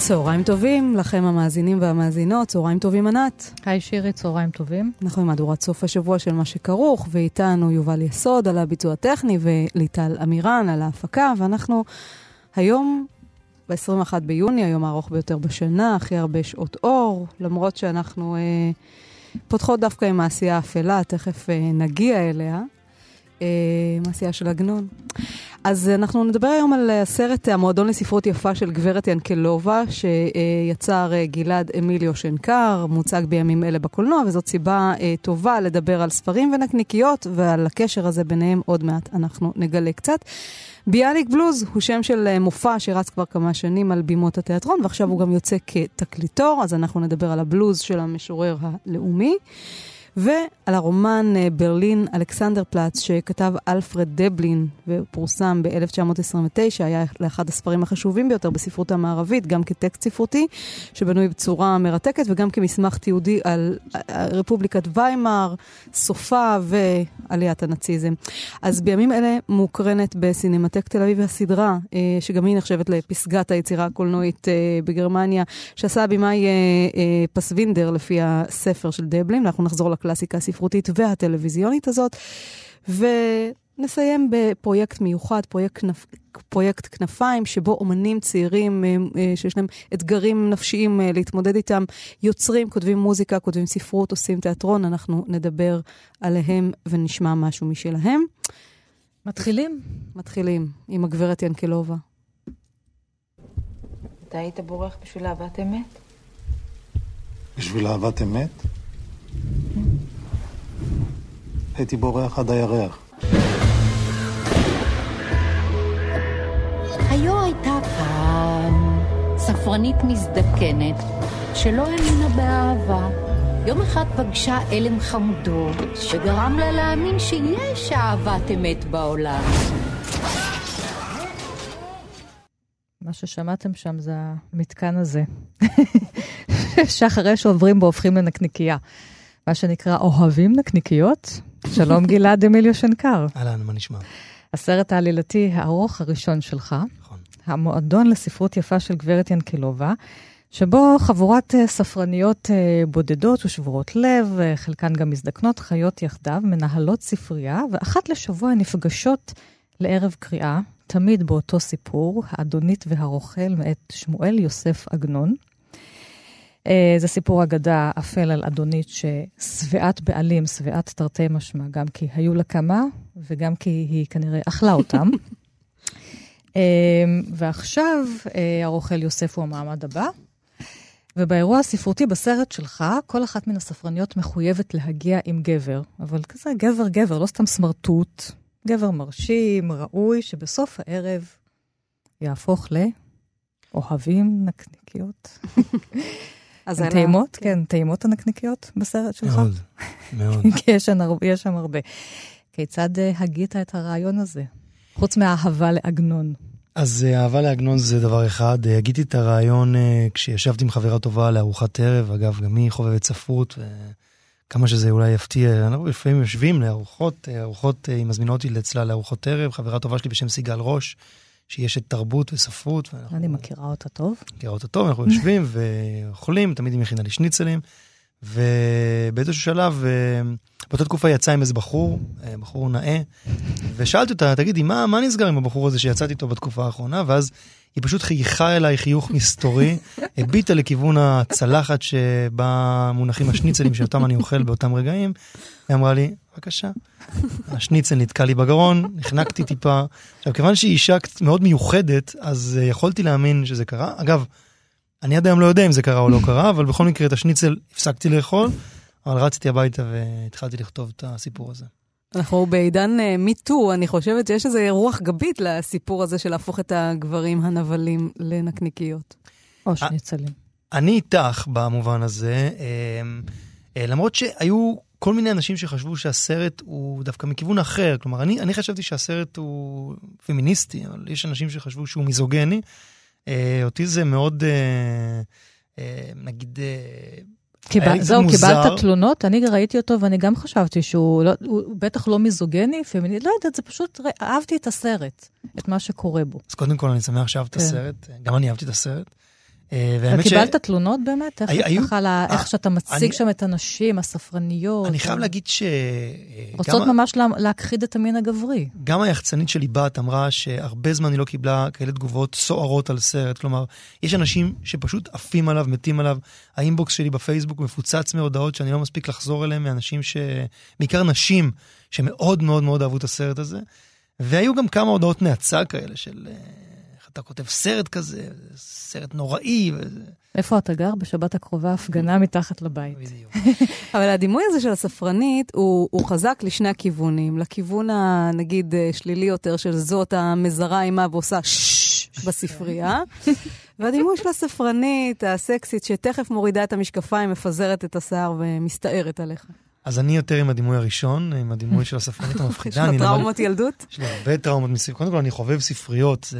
צהריים טובים לכם המאזינים והמאזינות, צהריים טובים ענת. היי שירי, צהריים טובים. אנחנו עם מהדורת סוף השבוע של מה שכרוך, ואיתנו יובל יסוד על הביצוע הטכני וליטל אמירן על ההפקה, ואנחנו היום ב-21 ביוני, היום הארוך ביותר בשנה, הכי הרבה שעות אור, למרות שאנחנו אה, פותחות דווקא עם העשייה האפלה, תכף אה, נגיע אליה. אה, מעשייה של עגנון. אז אנחנו נדבר היום על הסרט המועדון לספרות יפה של גברת ינקלובה, שיצר אה, גלעד אמיליו שנקר, מוצג בימים אלה בקולנוע, וזאת סיבה אה, טובה לדבר על ספרים ונקניקיות, ועל הקשר הזה ביניהם עוד מעט אנחנו נגלה קצת. ביאליק בלוז הוא שם של מופע שרץ כבר כמה שנים על בימות התיאטרון, ועכשיו הוא גם יוצא כתקליטור, אז אנחנו נדבר על הבלוז של המשורר הלאומי. ועל הרומן אה, ברלין אלכסנדר פלאץ, שכתב אלפרד דבלין ופורסם ב-1929, היה לאחד הספרים החשובים ביותר בספרות המערבית, גם כטקסט ספרותי, שבנוי בצורה מרתקת, וגם כמסמך תיעודי על אה, רפובליקת ויימאר, סופה ועליית הנאציזם. אז בימים אלה מוקרנת בסינמטק תל אביב הסדרה, אה, שגם היא נחשבת לפסגת היצירה הקולנועית בגרמניה, שעשה הבמאי פסווינדר לפי הספר של דבלין, ואנחנו נחזור לקלאסיקה הספרותית והטלוויזיונית הזאת. ונסיים בפרויקט מיוחד, פרויקט, כנף, פרויקט כנפיים, שבו אומנים צעירים אה, אה, שיש להם אתגרים נפשיים אה, להתמודד איתם, יוצרים, כותבים מוזיקה, כותבים ספרות, עושים תיאטרון, אנחנו נדבר עליהם ונשמע משהו משלהם. מתחילים? מתחילים עם הגברת ינקלובה. אתה היית בורח בשביל אהבת אמת? בשביל אהבת אמת? הייתי בורח עד הירח. היו הייתה פעם ספרנית מזדקנת שלא האמינה באהבה. יום אחד פגשה אלם חמודות שגרם לה להאמין שיש אהבת אמת בעולם. מה ששמעתם שם זה המתקן הזה, שאחרי שעוברים בו הופכים לנקניקייה. מה שנקרא אוהבים נקניקיות. שלום גלעד אמיליו שנקר. אהלן, מה נשמע? הסרט העלילתי הארוך הראשון שלך, נכון. המועדון לספרות יפה של גברת ינקלובה, שבו חבורת אה, ספרניות אה, בודדות ושבורות לב, אה, חלקן גם מזדקנות, חיות יחדיו, מנהלות ספרייה, ואחת לשבוע נפגשות לערב קריאה, תמיד באותו סיפור, האדונית והרוכל מאת שמואל יוסף עגנון. אה, זה סיפור אגדה אפל על אדונית ששבעת בעלים, שבעת תרתי משמע, גם כי היו לה כמה, וגם כי היא כנראה אכלה אותם. אה, ועכשיו אה, הרוכל יוסף הוא המעמד הבא. ובאירוע הספרותי בסרט שלך, כל אחת מן הספרניות מחויבת להגיע עם גבר, אבל כזה גבר-גבר, לא סתם סמרטוט, גבר מרשים, ראוי, שבסוף הערב יהפוך לאוהבים נקניקיות. אז הן טעימות? כן, טעימות הנקניקיות בסרט שלך? מאוד, מאוד. כי יש שם, הרבה, יש שם הרבה. כיצד uh, הגית את הרעיון הזה? חוץ מהאהבה לעגנון. אז uh, אהבה לעגנון זה דבר אחד. Uh, הגיתי את הרעיון uh, כשישבתי עם חברה טובה לארוחת ערב, אגב, גם היא חובבת ספרות, וכמה שזה אולי יפתיע, אנחנו לפעמים יושבים לארוחות, ארוחות, היא מזמינה אותי אצלה לארוחות ערב, חברה טובה שלי בשם סיגל ראש. שהיא אשת תרבות וספרות. ואנחנו... אני מכירה אותה טוב. מכירה אותה טוב, אנחנו יושבים ואוכלים, תמיד היא מכינה לי שניצלים. ובאיזשהו שלב, אה, באותה תקופה יצא עם איזה בחור, אה, בחור נאה, ושאלתי אותה, תגידי, מה, מה נסגר עם הבחור הזה שיצאתי איתו בתקופה האחרונה? ואז היא פשוט חייכה אליי חיוך מסתורי, הביטה לכיוון הצלחת שבה מונחים השניצלים שאותם אני אוכל באותם רגעים, היא אמרה לי, בבקשה. השניצל נתקע לי בגרון, נחנקתי טיפה. עכשיו, כיוון שהיא אישה מאוד מיוחדת, אז uh, יכולתי להאמין שזה קרה. אגב, אני עד היום לא יודע אם זה קרה או לא קרה, אבל בכל מקרה את השניצל הפסקתי לאכול, אבל רצתי הביתה והתחלתי לכתוב את הסיפור הזה. אנחנו בעידן מיטו, uh, אני חושבת שיש איזו רוח גבית לסיפור הזה של להפוך את הגברים הנבלים לנקניקיות. או שניצלים. אני איתך במובן הזה, uh, למרות שהיו כל מיני אנשים שחשבו שהסרט הוא דווקא מכיוון אחר. כלומר, אני, אני חשבתי שהסרט הוא פמיניסטי, אבל יש אנשים שחשבו שהוא מיזוגני. אה, אותי זה מאוד, אה, אה, נגיד, אה, קיבל, זהו, מוזר. קיבלת תלונות? אני ראיתי אותו ואני גם חשבתי שהוא לא, הוא בטח לא מיזוגני, פמיני, לא יודעת, זה פשוט, אהבתי את הסרט, את מה שקורה בו. אז קודם כל אני שמח שאהבת כן. את הסרט, גם אני אהבתי את הסרט. אה, וקיבלת ש... תלונות באמת? איך, היו, איך, ה... איך שאתה מציג אני, שם את הנשים, הספרניות? אני חייב להגיד ש... רוצות גם... ממש לה, להכחיד את המין הגברי. גם היחצנית שלי בת אמרה שהרבה זמן היא לא קיבלה כאלה תגובות סוערות על סרט. כלומר, יש אנשים שפשוט עפים עליו, מתים עליו. האינבוקס שלי בפייסבוק מפוצץ מהודעות שאני לא מספיק לחזור אליהן, מאנשים ש... בעיקר נשים שמאוד מאוד מאוד אהבו את הסרט הזה. והיו גם כמה הודעות נאצה כאלה של... אה, אתה כותב סרט כזה, סרט נוראי. וזה... איפה אתה גר? בשבת הקרובה הפגנה מתחת לבית. בדיוק. אבל הדימוי הזה של הספרנית הוא, הוא חזק לשני הכיוונים. לכיוון הנגיד שלילי יותר של זאת המזרה עימה ועושה ששש בספרייה, והדימוי של הספרנית הסקסית שתכף מורידה את המשקפיים, מפזרת את השיער ומסתערת עליך. אז אני יותר עם הדימוי הראשון, עם הדימוי של הספרנית המפחידה. יש לך טראומות ילדות? יש לי הרבה טראומות מסביב. קודם כל, אני חובב ספריות.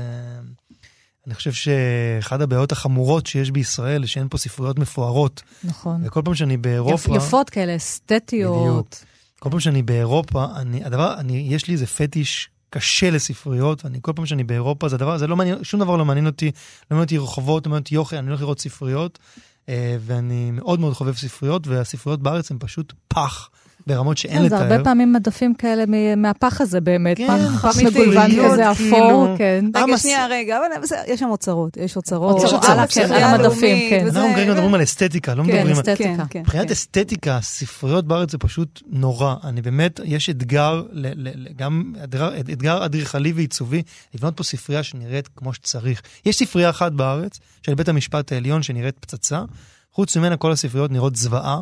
אני חושב שאחד הבעיות החמורות שיש בישראל, שאין פה ספריות מפוארות. נכון. וכל פעם שאני באירופה... יפות כאלה, אסתטיות. בדיוק. כל פעם שאני באירופה, אני, הדבר, אני, יש לי איזה פטיש קשה לספריות, ואני כל פעם שאני באירופה, זה הדבר, זה לא מעניין, שום דבר לא מעניין אותי, לא מעניין אותי רחובות, לא מעניין אותי יוכי, אני הולך לראות ספריות, אה, ואני מאוד מאוד חובב ספריות, והספריות בארץ הן פשוט פח. ברמות שאין כן, לתאר. זה הרבה פעמים מדפים כאלה מהפח הזה באמת, כן, פח מגולבן כזה אפור, כאילו. כן. רגע, שנייה, רגע, אבל יש שם אוצרות, יש אוצרות. יש אוצרות, כן, על המדפים, כן. אנחנו כרגע מדברים על אסתטיקה, לא מדברים על... כן, אסתטיקה. מבחינת אסתטיקה, ספריות בארץ זה פשוט נורא. אני באמת, יש אתגר, גם אתגר אדריכלי ועיצובי, לבנות פה ספרייה שנראית כמו שצריך. יש ספרייה אחת בארץ, של בית המשפט העליון, שנראית פצצה. חוץ ממנה כל הספריות נראות זוועה.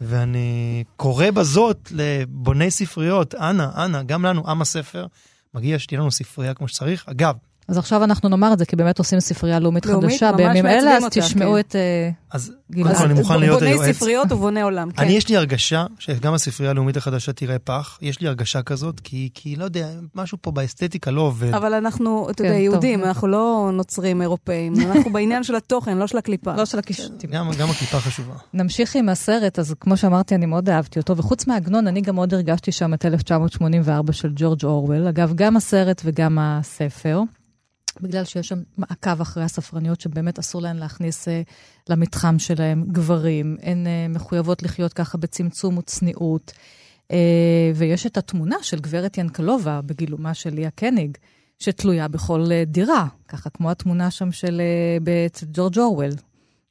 ואני קורא בזאת לבוני ספריות, אנא, אנא, גם לנו, עם הספר, מגיע שתהיה לנו ספרייה כמו שצריך. אגב, אז עכשיו אנחנו נאמר את זה, כי באמת עושים ספרייה לאומית, לאומית חדשה בימים אלה, אז תשמעו כן. את אה, אז קודם כל אני מוכן להיות היועץ. בוני ספריות ובוני עולם, כן. אני, יש לי הרגשה שגם הספרייה הלאומית החדשה תראה פח, יש לי הרגשה כזאת, כי, כי לא יודע, משהו פה באסתטיקה לא עובד. אבל אנחנו, אתה יודע, כן, יהודים, אנחנו לא נוצרים אירופאים, אנחנו בעניין של התוכן, לא של הקליפה. לא של הקישוטים. גם הקליפה חשובה. נמשיך עם הסרט, אז כמו שאמרתי, אני מאוד אהבתי אותו, וחוץ מהעגנון, אני גם מאוד הרגשתי שם את 1984 של ג'ורג' אורוול. אגב, גם הסרט וגם הספר. בגלל שיש שם מעקב אחרי הספרניות שבאמת אסור להן להכניס uh, למתחם שלהם גברים, הן uh, מחויבות לחיות ככה בצמצום וצניעות. Uh, ויש את התמונה של גברת ינקלובה בגילומה של ליה קניג, שתלויה בכל דירה, ככה כמו התמונה שם של uh, ג'ורג' אורוול.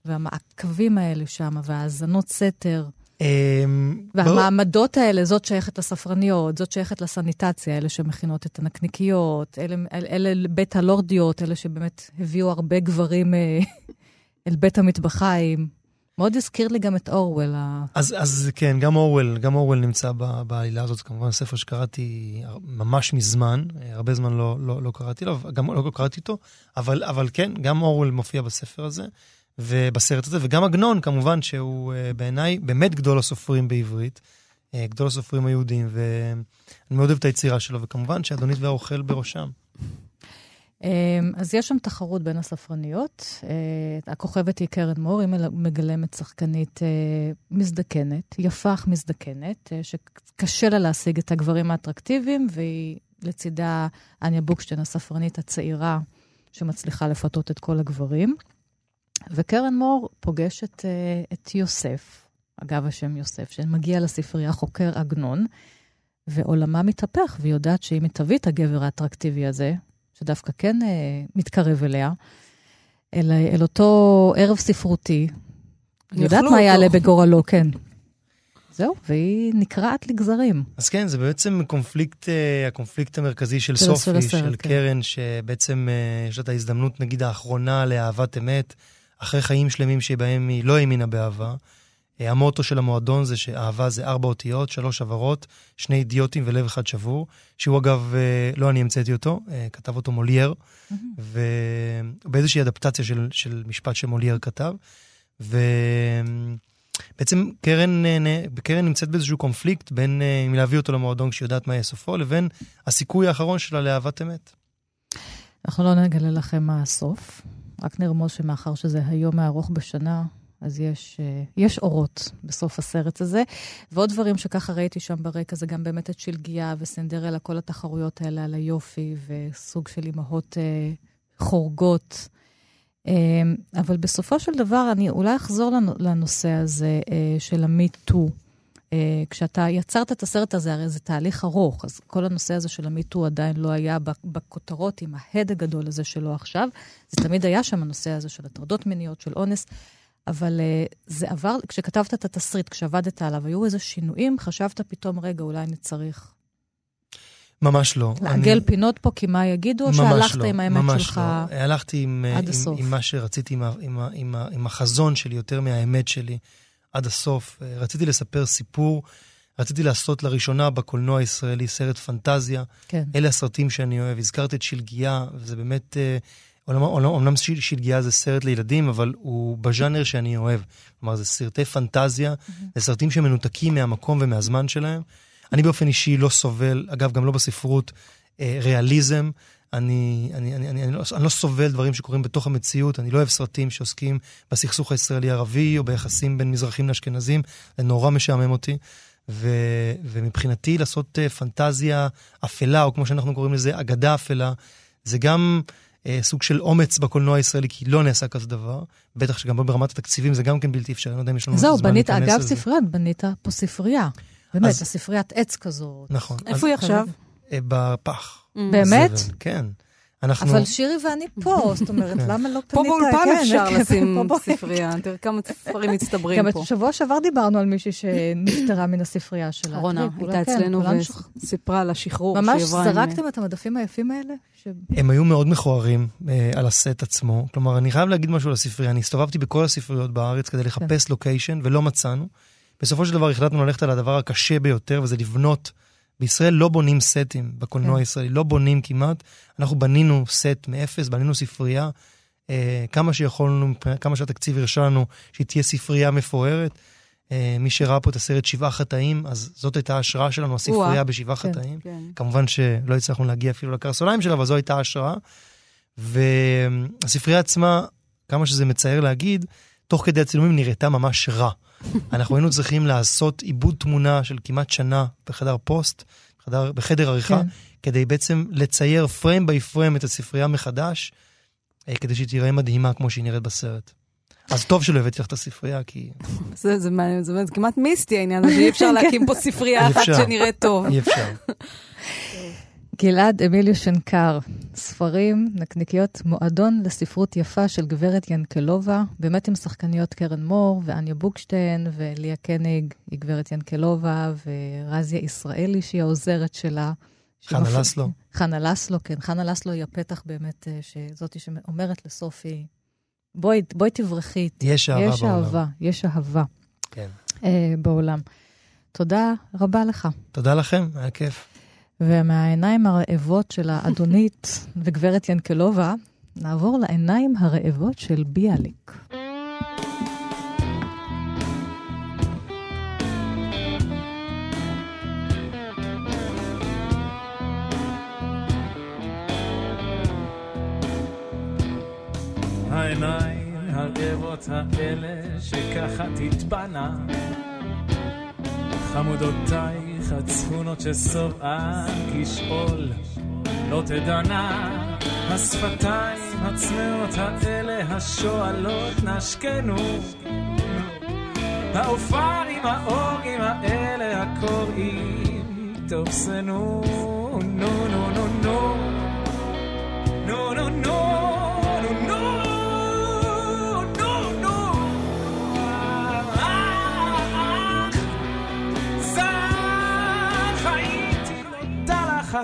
והמעקבים האלה שם, והאזנות סתר. אמ, והמעמדות האלה, זאת שייכת לספרניות, זאת שייכת לסניטציה, אלה שמכינות את הנקניקיות, אלה, אלה, בית הלורדיות, אלה שבאמת הביאו הרבה גברים אה, אל בית המטבחיים. מאוד הזכיר לי גם את אורוול. אז, אז כן, גם אורוול, גם אורוול נמצא בעלילה הזאת, כמובן ספר שקראתי ממש מזמן, הרבה זמן לא, לא, לא קראתי לו, גם לא קראתי אותו, אבל, אבל כן, גם אורוול מופיע בספר הזה. ובסרט הזה, וגם עגנון כמובן, שהוא אה, בעיניי באמת גדול הסופרים בעברית, אה, גדול הסופרים היהודים, ואני מאוד אוהב את היצירה שלו, וכמובן שאדונית והאוכל בראשם. אמ, אז יש שם תחרות בין הספרניות. אה, הכוכבת היא קרן מור, היא מגלמת שחקנית מזדקנת, יפה אך מזדקנת, שקשה לה להשיג את הגברים האטרקטיביים, והיא לצידה אניה בוקשטיין, הספרנית הצעירה, שמצליחה לפתות את כל הגברים. וקרן מור פוגשת uh, את יוסף, אגב השם יוסף, שמגיע לספרייה חוקר עגנון, ועולמה מתהפך, והיא יודעת שאם היא תביא את הגבר האטרקטיבי הזה, שדווקא כן uh, מתקרב אליה, אל, אל אותו ערב ספרותי, היא יודעת מה יעלה בגורלו, כן. זהו, והיא נקרעת לגזרים. אז כן, זה בעצם קונפליקט, uh, הקונפליקט המרכזי של סופי, של, של כן. קרן, שבעצם יש לה את ההזדמנות, נגיד, האחרונה לאהבת אמת. אחרי חיים שלמים שבהם היא לא האמינה באהבה. אה, המוטו של המועדון זה שאהבה זה ארבע אותיות, שלוש עברות, שני אידיוטים ולב אחד שבור, שהוא אגב, אה, לא אני המצאתי אותו, אה, כתב אותו מולייר, mm-hmm. ובאיזושהי אדפטציה של, של משפט שמולייר כתב. ו... בעצם קרן, קרן נמצאת באיזשהו קונפליקט בין אם להביא אותו למועדון כשהיא יודעת מה יהיה סופו, לבין הסיכוי האחרון שלה לאהבת אמת. אנחנו לא נגלה לכם מה הסוף, רק נרמוז שמאחר שזה היום הארוך בשנה, אז יש, אה, יש אורות בסוף הסרט הזה. ועוד דברים שככה ראיתי שם ברקע, זה גם באמת את שלגיה וסינדרלה, כל התחרויות האלה על היופי, וסוג של אימהות אה, חורגות. אה, אבל בסופו של דבר, אני אולי אחזור לנושא הזה אה, של המיטו. אה, כשאתה יצרת את הסרט הזה, הרי זה תהליך ארוך, אז כל הנושא הזה של המיטו עדיין לא היה בכותרות עם ההד הגדול הזה שלו עכשיו. זה תמיד היה שם הנושא הזה של הטרדות מיניות, של אונס. אבל uh, זה עבר, כשכתבת את התסריט, כשעבדת עליו, היו איזה שינויים? חשבת פתאום, רגע, אולי אני צריך... ממש לא. לעגל אני... פינות פה, כי מה יגידו, או שהלכת לא, עם האמת ממש שלך לא. הלכתי עם, עד עם, הסוף? עם מה שרציתי, עם, עם, עם, עם החזון שלי, יותר מהאמת שלי, עד הסוף. אה, רציתי לספר סיפור, רציתי לעשות לראשונה בקולנוע הישראלי סרט פנטזיה. כן. אלה הסרטים שאני אוהב. הזכרת את שלגיה, וזה באמת... אומנם שלגיה זה סרט לילדים, אבל הוא בז'אנר שאני אוהב. כלומר, זה סרטי פנטזיה, זה סרטים שמנותקים מהמקום ומהזמן שלהם. אני באופן אישי לא סובל, אגב, גם לא בספרות, אה, ריאליזם. אני, אני, אני, אני, אני, לא, אני לא סובל דברים שקורים בתוך המציאות, אני לא אוהב סרטים שעוסקים בסכסוך הישראלי-ערבי או ביחסים בין מזרחים לאשכנזים, זה נורא משעמם אותי. ו, ומבחינתי לעשות uh, פנטזיה אפלה, או כמו שאנחנו קוראים לזה, אגדה אפלה, זה גם אה, סוג של אומץ בקולנוע הישראלי, כי לא נעשה כזה דבר. בטח שגם ברמת התקציבים זה גם כן בלתי אפשרי, אני לא יודע אם יש לנו זהו, זמן בנית, להיכנס אגב לזה. ספריות, בנית פה ספרייה. באמת, אז- הספריית עץ כזאת. נכון. איפה היא עכשיו? אה, בפח. באמת? זבל, כן. אנחנו... אבל שירי ואני פה, זאת אומרת, למה לא פנית? פה באולפן כן, אפשר כן, לשים ספרייה, תראה כמה ספרים מצטברים גם פה. בשבוע שעבר דיברנו על מישהי שנפטרה מן הספרייה שלה. רונה הייתה כן, אצלנו וסיפרה על השחרור ממש שהיא עברה עם- זרקתם את המדפים היפים האלה? הם היו מאוד מכוערים אה, על הסט עצמו. כלומר, אני חייב להגיד משהו על הספרייה. אני הסתובבתי בכל הספריות בארץ כדי לחפש לוקיישן, ולא מצאנו. בסופו של דבר החלטנו ללכת על הדבר הקשה ביותר, וזה לבנות. בישראל לא בונים סטים בקולנוע כן. הישראלי, לא בונים כמעט. אנחנו בנינו סט מאפס, בנינו ספרייה. אה, כמה שיכולנו, כמה שהתקציב הרשה לנו, שהיא תהיה ספרייה מפוארת. אה, מי שראה פה את הסרט שבעה חטאים, אז זאת הייתה ההשראה שלנו, הספרייה או-אה. בשבעה כן. חטאים. כן. כמובן שלא הצלחנו להגיע אפילו לקרסוליים שלה, אבל זו הייתה ההשראה. והספרייה עצמה, כמה שזה מצער להגיד, תוך כדי הצילומים נראתה ממש רע. אנחנו היינו צריכים לעשות עיבוד תמונה של כמעט שנה בחדר פוסט, בחדר, בחדר עריכה, כן. כדי בעצם לצייר פריים ביי פריים את הספרייה מחדש, אה, כדי שהיא תיראה מדהימה כמו שהיא נראית בסרט. אז טוב שלא הבאתי לך את הספרייה, כי זה, זה, מעניין, זה, זה כמעט מיסטי העניין הזה, שאי אפשר להקים פה ספרייה אחת. שנראית טוב. אי אפשר. גלעד אמיליו שנקר, ספרים, נקניקיות, מועדון לספרות יפה של גברת ינקלובה, באמת עם שחקניות קרן מור ואניה בוקשטיין וליה קניג, היא גברת ינקלובה, ורזיה ישראלי שהיא העוזרת שלה. חנה מפ- לסלו. חנה לסלו, כן. חנה לסלו היא הפתח באמת, אה, שזאתי שאומרת לסופי, בואי, בואי תברחי איתי. יש אהבה יש בעולם. אהבה, יש אהבה כן. אה, בעולם. תודה רבה לך. תודה לכם, היה כיף. ומהעיניים הרעבות של האדונית וגברת ינקלובה, נעבור לעיניים הרעבות של ביאליק. העיניים הרעבות האלה שככה תטבענה חמודותייך הצפונות ששובען כשאול. לא תדענה השפתיים הצמאות האלה השואלות נשקנו. העופרים האורים האלה הקוראים תופסנו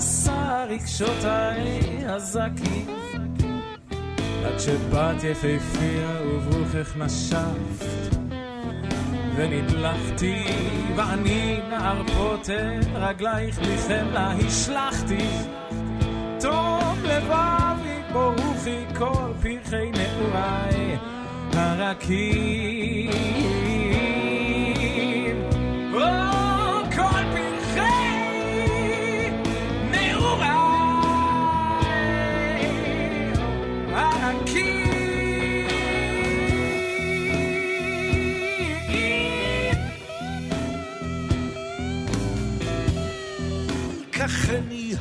עשה רגשות האי עד שבאת יפהפייה וברוכך נשפת. ונדלחתי ואני נער פוטר רגלייך בחמלה השלכתי. תום לבבי ברוכי כל פרחי נעוריי הרקים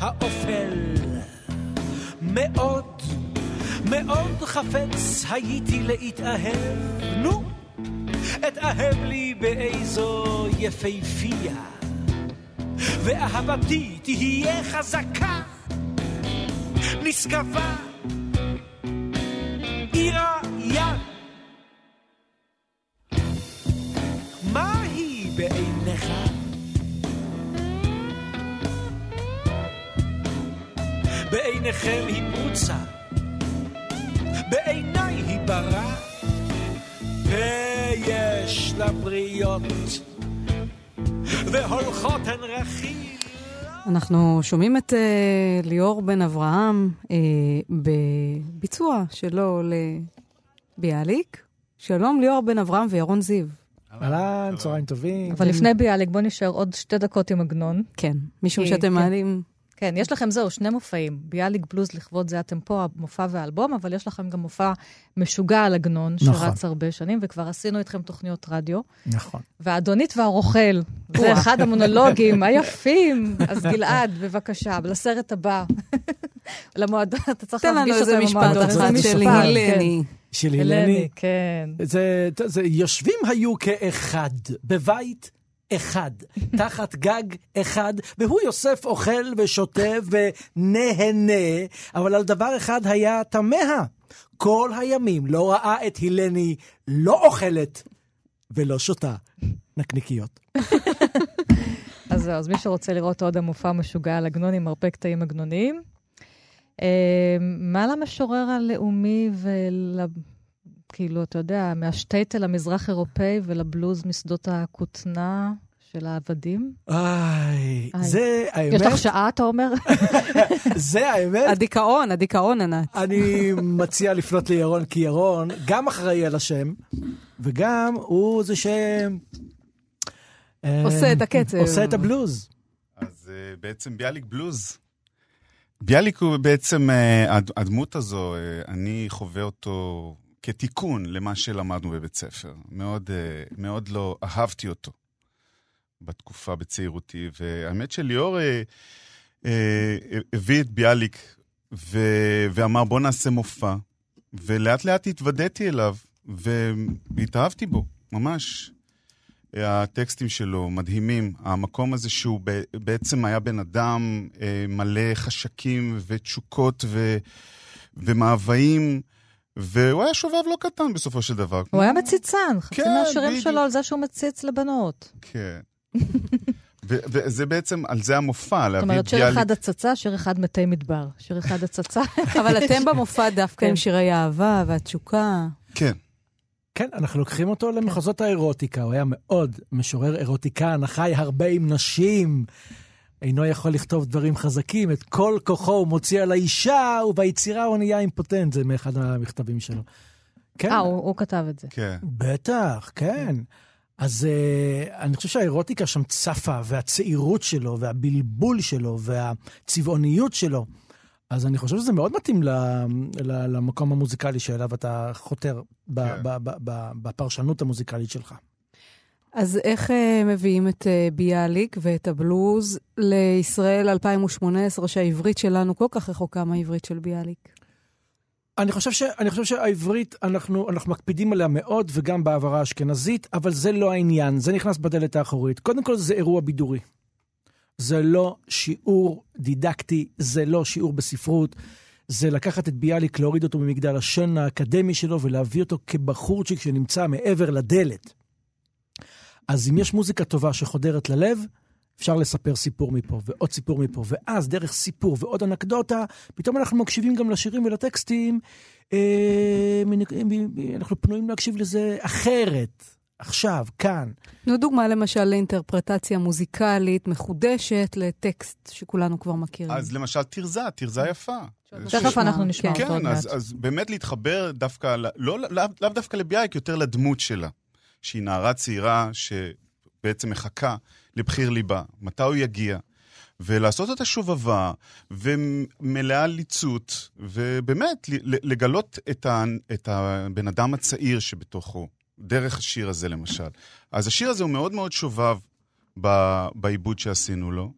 האופל. מאוד, מאוד חפץ הייתי להתאהב, נו, אתאהב לי באיזו יפהפייה, ואהבתי תהיה חזקה, נשגבה, עירה יד. מה היא בעיניך? בעיניכם היא פרוצה, בעיניי היא ברא, ויש לה בריות, והולכות הן רכיל. אנחנו שומעים את uh, ליאור בן אברהם uh, בביצוע שלו לביאליק. שלום ליאור בן אברהם וירון זיו. אהלן, צהריים טובים. אבל לפני ביאליק, בוא נשאר עוד שתי דקות עם עגנון. כן, משום כי- שאתם כן. מעלים... כן, יש לכם זהו, שני מופעים. ביאליק בלוז לכבוד זה אתם פה, המופע והאלבום, אבל יש לכם גם מופע משוגע על עגנון, נכון. שרץ הרבה שנים, וכבר עשינו איתכם תוכניות רדיו. נכון. והאדונית והרוכל, זה אחד המונולוגים היפים. אז גלעד, בבקשה, לסרט הבא. למועדון, אתה צריך תן לנו להפגיש איזה אותו עם משפט המועדון. אחד איזה של משפט, הלני. של כן. הלני. הלני, כן. זה, זה, יושבים היו כאחד, בבית אחד, תחת גג אחד, והוא יוסף אוכל ושותה ונהנה, אבל על דבר אחד היה תמה. כל הימים לא ראה את הלני לא אוכלת ולא שותה נקניקיות. אז זהו, אז מי שרוצה לראות עוד המופע משוגע על עגנון עם הרבה קטעים עגנוניים. אה, מה למשורר הלאומי ול... כאילו, אתה יודע, מהשטייטל המזרח-אירופאי ולבלוז משדות הכותנה של העבדים? איי, איי. זה האמת, יש לך שעה, אתה אומר? זה האמת. הדיכאון, הדיכאון, ענת. אני מציע לפנות לירון, כי ירון גם אחראי על השם, וגם הוא זה ש... אה, עושה את הקצב. עושה את הבלוז. אז אה, בעצם ביאליק בלוז. ביאליק הוא בעצם, אה, הד- הדמות הזו, אני חווה אותו כתיקון למה שלמדנו בבית ספר. מאוד, אה, מאוד לא אהבתי אותו בתקופה בצעירותי, והאמת שליאור אה, אה, הביא את ביאליק ו, ואמר בוא נעשה מופע, ולאט לאט התוודעתי אליו, והתאהבתי בו, ממש. הטקסטים שלו מדהימים. המקום הזה שהוא בעצם היה בן אדם אה, מלא חשקים ותשוקות ו, ומאוויים, והוא היה שובב לא קטן בסופו של דבר. הוא היה מציצן, חצי כן, מהשירים בדיוק. שלו על זה שהוא מציץ לבנות. כן. ו- וזה בעצם, על זה המופע, זאת להביא אומרת, את שיר ביאליק. אחד הצצה, שיר אחד מתי מדבר. שיר אחד הצצה. אבל אתם במופע דווקא כן. עם שירי האהבה והתשוקה. כן. כן, אנחנו לוקחים אותו למחוזות האירוטיקה, הוא היה מאוד משורר אירוטיקן, חי הרבה עם נשים, אינו יכול לכתוב דברים חזקים, את כל כוחו הוא מוציא על האישה, וביצירה הוא נהיה אימפוטנט, זה מאחד המכתבים שלו. כן, אה, הוא הוא כתב את זה. כן. בטח, כן. אז uh, אני חושב שהאירוטיקה שם צפה, והצעירות שלו, והבלבול שלו, והצבעוניות שלו. אז אני חושב שזה מאוד מתאים ל, ל, למקום המוזיקלי שאליו אתה חותר ב, כן. ב, ב, ב, בפרשנות המוזיקלית שלך. אז איך אה, מביאים את אה, ביאליק ואת הבלוז לישראל 2018, שהעברית שלנו כל כך רחוקה מהעברית של ביאליק? אני חושב, ש, אני חושב שהעברית, אנחנו, אנחנו מקפידים עליה מאוד, וגם בהעברה האשכנזית, אבל זה לא העניין, זה נכנס בדלת האחורית. קודם כל, זה אירוע בידורי. זה לא שיעור דידקטי, זה לא שיעור בספרות, זה לקחת את ביאליק, להוריד אותו ממגדל השן האקדמי שלו ולהביא אותו כבחורצ'יק שנמצא מעבר לדלת. אז אם יש מוזיקה טובה שחודרת ללב, אפשר לספר סיפור מפה, ועוד סיפור מפה, ואז דרך סיפור ועוד אנקדוטה, פתאום אנחנו מקשיבים גם לשירים ולטקסטים, אה, מ- אנחנו פנויים להקשיב לזה אחרת, עכשיו, כאן. תנו דוגמה למשל לאינטרפרטציה מוזיקלית מחודשת לטקסט שכולנו כבר מכירים. אז למשל תרזה, תרזה יפה. תכף אנחנו נשמע אותו עוד כן, אז, מעט. באמת להתחבר דווקא, לא, לאו לא דווקא לביאליק, יותר לדמות שלה, שהיא נערה צעירה שבעצם מחכה לבחיר ליבה, מתי הוא יגיע, ולעשות אותה שובבה ומלאה ליצות, ובאמת לגלות את, ה, את הבן אדם הצעיר שבתוכו, דרך השיר הזה למשל. אז השיר הזה הוא מאוד מאוד שובב בעיבוד שעשינו לו.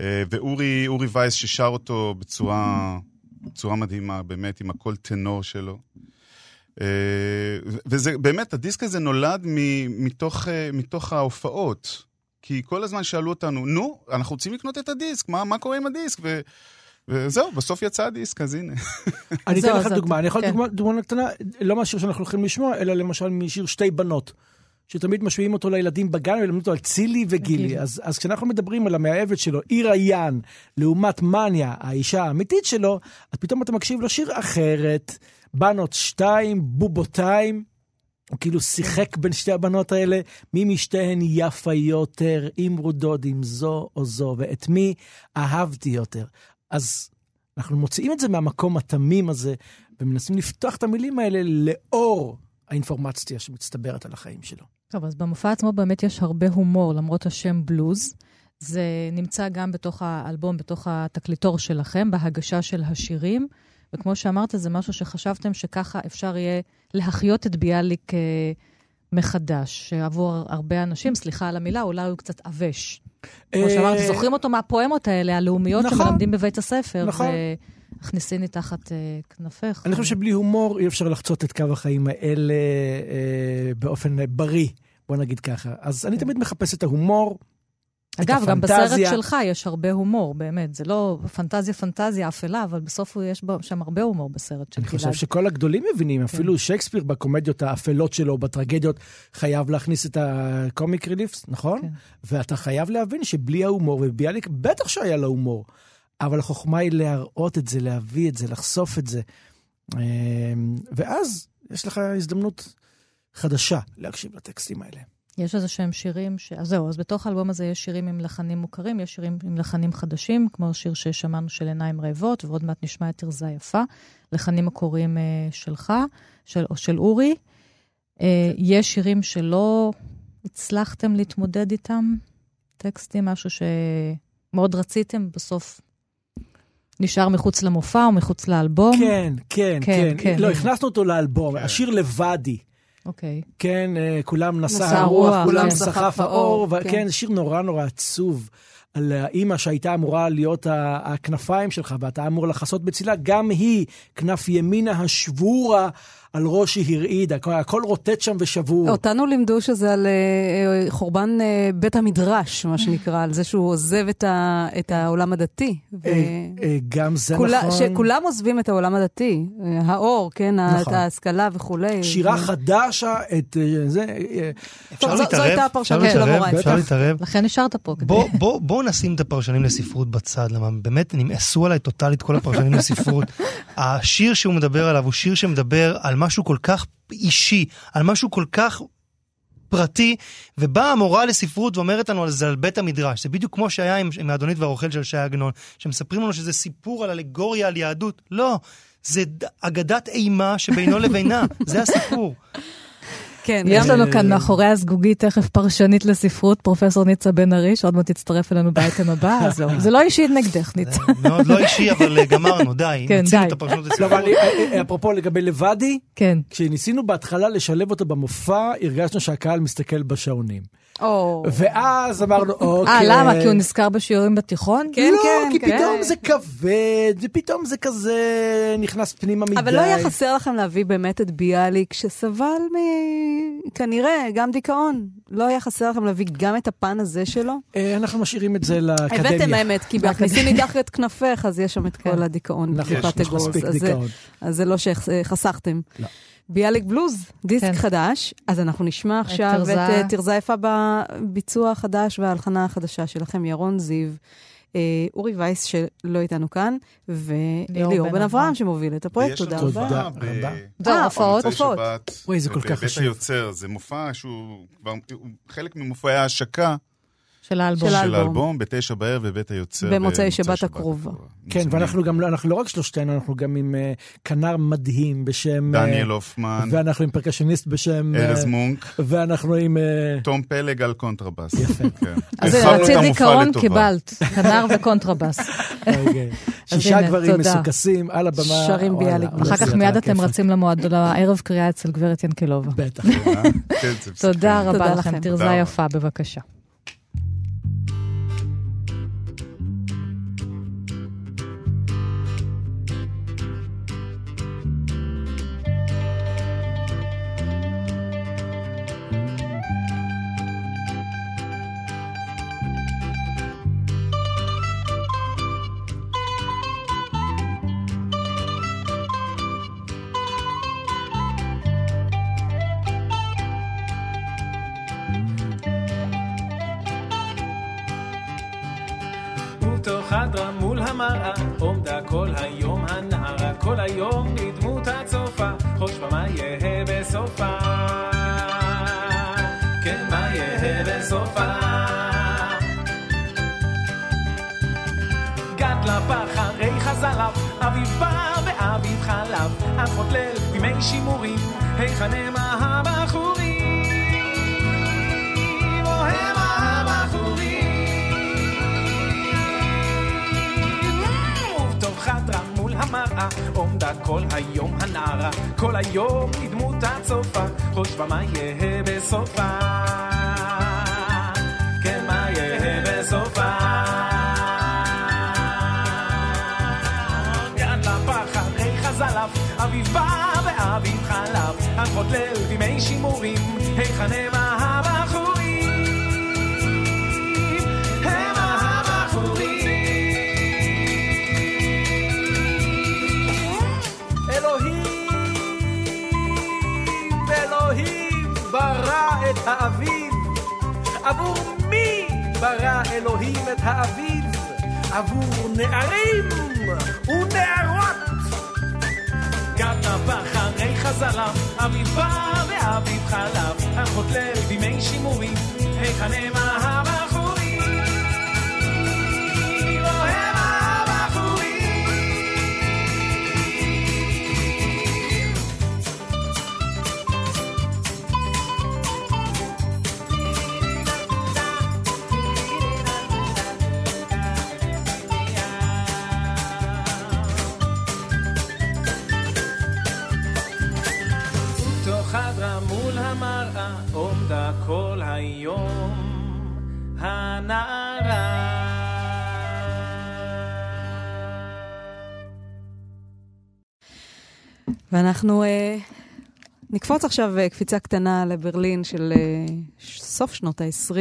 אה, ואורי אורי וייס ששר אותו בצורה, בצורה מדהימה, באמת, עם הקול טנור שלו. אה, וזה באמת, הדיסק הזה נולד מ- מתוך, אה, מתוך ההופעות. כי כל הזמן שאלו אותנו, נו, אנחנו רוצים לקנות את הדיסק, מה, מה קורה עם הדיסק? ו... וזהו, בסוף יצא הדיסק, אז הנה. אני אתן לך דוגמה, אני יכול כן. דוגמה דוגמה קטנה, לא מהשיר שאנחנו הולכים לשמוע, אלא למשל משיר שתי בנות. שתמיד משמיעים אותו לילדים בגן ולמדים אותו על צילי וגילי. גילי. אז, אז כשאנחנו מדברים על המאהבת שלו, עיר היאן, לעומת מניה, האישה האמיתית שלו, אז פתאום אתה מקשיב לשיר אחרת, בנות שתיים, בובותיים. הוא כאילו שיחק בין שתי הבנות האלה, מי משתיהן יפה יותר, אם רודוד, עם זו או זו, ואת מי אהבתי יותר. אז אנחנו מוציאים את זה מהמקום התמים הזה, ומנסים לפתוח את המילים האלה לאור האינפורמציה שמצטברת על החיים שלו. טוב, אז במופע עצמו באמת יש הרבה הומור, למרות השם בלוז. זה נמצא גם בתוך האלבום, בתוך התקליטור שלכם, בהגשה של השירים. וכמו שאמרת, זה משהו שחשבתם שככה אפשר יהיה להחיות את ביאליק אה, מחדש, שעבור הרבה אנשים, סליחה על המילה, אולי הוא קצת עבש. כמו אה, שאמרת, זוכרים אותו מהפואמות האלה, הלאומיות נכון. שמלמדים בבית הספר. נכון. והכניסיני תחת אה, כנפך. אני חושב שבלי הומור אי אפשר לחצות את קו החיים האלה אה, באופן בריא, בוא נגיד ככה. אז אני תמיד מחפש את ההומור, אגב, גם בסרט. שלך יש הרבה הומור, באמת. זה לא פנטזיה פנטזיה אפלה, אבל בסוף יש שם הרבה הומור בסרט של אני גלעד. חושב שכל הגדולים מבינים, אפילו שייקספיר בקומדיות האפלות שלו, בטרגדיות, חייב להכניס את הקומיק ריליפס, נכון? כן. ואתה חייב להבין שבלי ההומור, וביאליק בטח שהיה לו הומור, אבל החוכמה היא להראות את זה, להביא את זה, לחשוף את זה. אמ, ואז יש לך הזדמנות חדשה להקשיב לטקסטים האלה. יש איזה שהם שירים ש... אז זהו, אז בתוך האלבום הזה יש שירים עם לחנים מוכרים, יש שירים עם לחנים חדשים, כמו שיר ששמענו של עיניים רעבות, ועוד מעט נשמע את תרזה יפה, לחנים מקוריים אה, שלך, של, או של אורי. אה, יש שירים שלא הצלחתם להתמודד איתם, טקסטים, משהו שמאוד רציתם, בסוף נשאר מחוץ למופע או מחוץ לאלבום. כן, כן, כן, כן. כן. לא, הכנסנו אותו לאלבום, השיר לבדי. אוקיי. כן, אה, כולם נסע נסע הרוח, הרוח, כולם כן. סחף האור, כן. וכן, שיר נורא נורא עצוב. על האימא שהייתה אמורה להיות הכנפיים שלך, ואתה אמור לחסות בצילה, גם היא, כנף ימינה השבורה על ראש היא הרעידה, הכל- רוטט שם ושבור. אותנו לימדו שזה על אה, אה, חורבן אה, בית המדרש, מה שנקרא, על זה שהוא עוזב את ה- את העולם הדתי. ו- גם זה כולה- נכון. שכולם עוזבים את העולם הדתי, האור, כן, נכון. את ההשכלה וכולי. שירה ו- חדשה, את זה... אפשר זו- זו להתערב? הייתה הפרשנות של להתערב? המורה. אפשר. להתערב? לכן נשארת פה. כדי- בוא- בוא- בואו נשים את הפרשנים לספרות בצד, למה באמת נמאסו עליי טוטאלית כל הפרשנים לספרות. השיר שהוא מדבר עליו הוא שיר שמדבר על משהו כל כך אישי, על משהו כל כך פרטי, ובאה המורה לספרות ואומרת לנו על זה על בית המדרש. זה בדיוק כמו שהיה עם, עם האדונית והרוכל של ש"י עגנון, שמספרים לנו שזה סיפור על אלגוריה על יהדות. לא, זה אגדת אימה שבינו לבינה, זה הסיפור. כן, יש לנו כאן מאחורי הזגוגית תכף פרשנית לספרות, פרופסור ניצה בן ארי, שעוד מעט תצטרף אלינו באייטם הבא, אז זהו. זה לא אישי נגדך, ניצה. זה מאוד לא אישי, אבל אה, גמרנו, די. כן, די. את הפרשנות לא, לספרות. אה, אה, אפרופו לגבי לבדי, כן. כשניסינו בהתחלה לשלב אותו במופע, הרגשנו שהקהל מסתכל בשעונים. ואז אמרנו, אוקיי. אה, למה? כי הוא נזכר בשיעורים בתיכון? כן, לא, כן, כי כן. פתאום זה כבד, ופתאום זה כזה נכנס פנימה מדי. אבל לא היה חסר לכם להביא באמת את ביאליק, שסבל מ... כנראה, גם דיכאון. לא היה חסר לכם להביא גם את הפן הזה שלו? אה, אנחנו משאירים את זה לאקדמיה. הבאתם האמת, כי בהכניסי מתחת את כנפך, אז יש שם את כן. כל הדיכאון נכון, יש. מספיק דיכאון. אז זה לא שחסכתם. לא. ביאליק בלוז, דיסק כן. חדש, אז אנחנו נשמע עכשיו את תרזה. אה, תרזה יפה בביצוע החדש וההלחנה החדשה שלכם, ירון זיו. אה, אורי וייס שלא איתנו כאן, וליאור בן אברהם. שמוביל את הפרויקט, לנו תודה תודה רבה. הופעה ב- רבה. זהו, אה, הופעות. במוצאי הופעות. שבת, וואי, זה כל כך בבית חשוב. היוצר, זה מופע שהוא כבר חלק ממופעי ההשקה של האלבום. של של האלבום. בתשע בערב בבית היוצר. במוצאי שבת הקרובה. כן. ואנחנו גם, אנחנו לא רק שלושתנו, אנחנו גם עם אה, כנר מדהים בשם... אה, דניאל הופמן, ואנחנו עם פרקשניסט בשם... אה, ארז מונק, ואנחנו עם... אה, תום פלג על קונטרבאס. יפה. כן. אז דיכאון לטובה. קיבלת, כנר וקונטרבאס. אוקיי. שישה גברים תודה. מסוכסים על הבמה. שרים ביאליק. אחר כך מיד אתם. רצים למועדון, לערב קריאה אצל גברת ינקלובה. בטח. אה? כן. תודה רבה תודה לכם. תרזה תודה רבה. יפה, בבקשה. אחות ליל בימי שימורים, היכן המה הבחורים? המראה, עומדה כל היום הנערה, כל היום כדמות הצופה, חושבה מה יהא בסופה. אחות ליל בימי שימורים, היכן המה הבחורים? המה הבחורים. אלוהים, אלוהים ברא את האביב. עבור מי ברא אלוהים את האביב? עבור נערים ונערות. גד נפח חזריו, אביב בא ואביב חלב, אחות ליל בימי שימורים, היכן המה ואנחנו אה, נקפוץ עכשיו אה, קפיצה קטנה לברלין של אה, סוף שנות ה-20.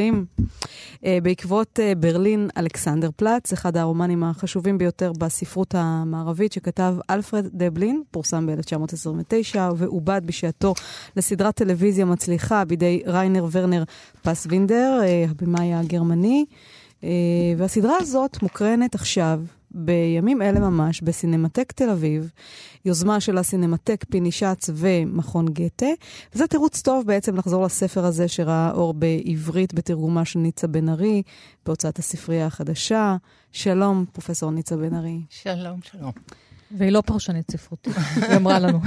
אה, בעקבות אה, ברלין אלכסנדר פלץ, אחד הרומנים החשובים ביותר בספרות המערבית שכתב אלפרד דבלין, פורסם ב-1929 ועובד בשעתו לסדרת טלוויזיה מצליחה בידי ריינר ורנר פסווינדר, אה, הבמאי הגרמני. אה, והסדרה הזאת מוקרנת עכשיו, בימים אלה ממש, בסינמטק תל אביב, יוזמה של הסינמטק פיני שץ ומכון גתה. וזה תירוץ טוב בעצם לחזור לספר הזה שראה אור בעברית בתרגומה של ניצה בן ארי, בהוצאת הספרייה החדשה. שלום, פרופסור ניצה בן ארי. שלום, שלום. והיא לא פרשנית ספרותית, היא אמרה לנו.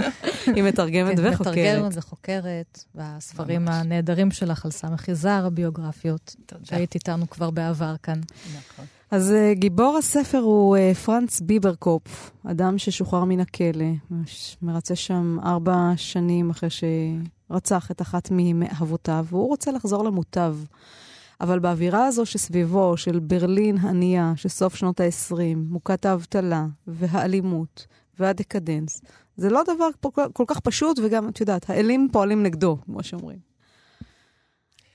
היא מתרגמת כן, וחוקרת. מתרגמת וחוקרת, והספרים הנהדרים שלך על סמך יזהר, הביוגרפיות, שהיית איתנו כבר בעבר כאן. נכון. אז uh, גיבור הספר הוא uh, פרנץ ביברקופ, אדם ששוחרר מן הכלא, מרצה שם ארבע שנים אחרי שרצח את אחת מאהבותיו, והוא רוצה לחזור למוטב. אבל באווירה הזו שסביבו, של ברלין ענייה, של סוף שנות ה-20, מוכת האבטלה והאלימות והדקדנס, זה לא דבר כל, כל כך פשוט, וגם, את יודעת, האלים פועלים נגדו, כמו שאומרים.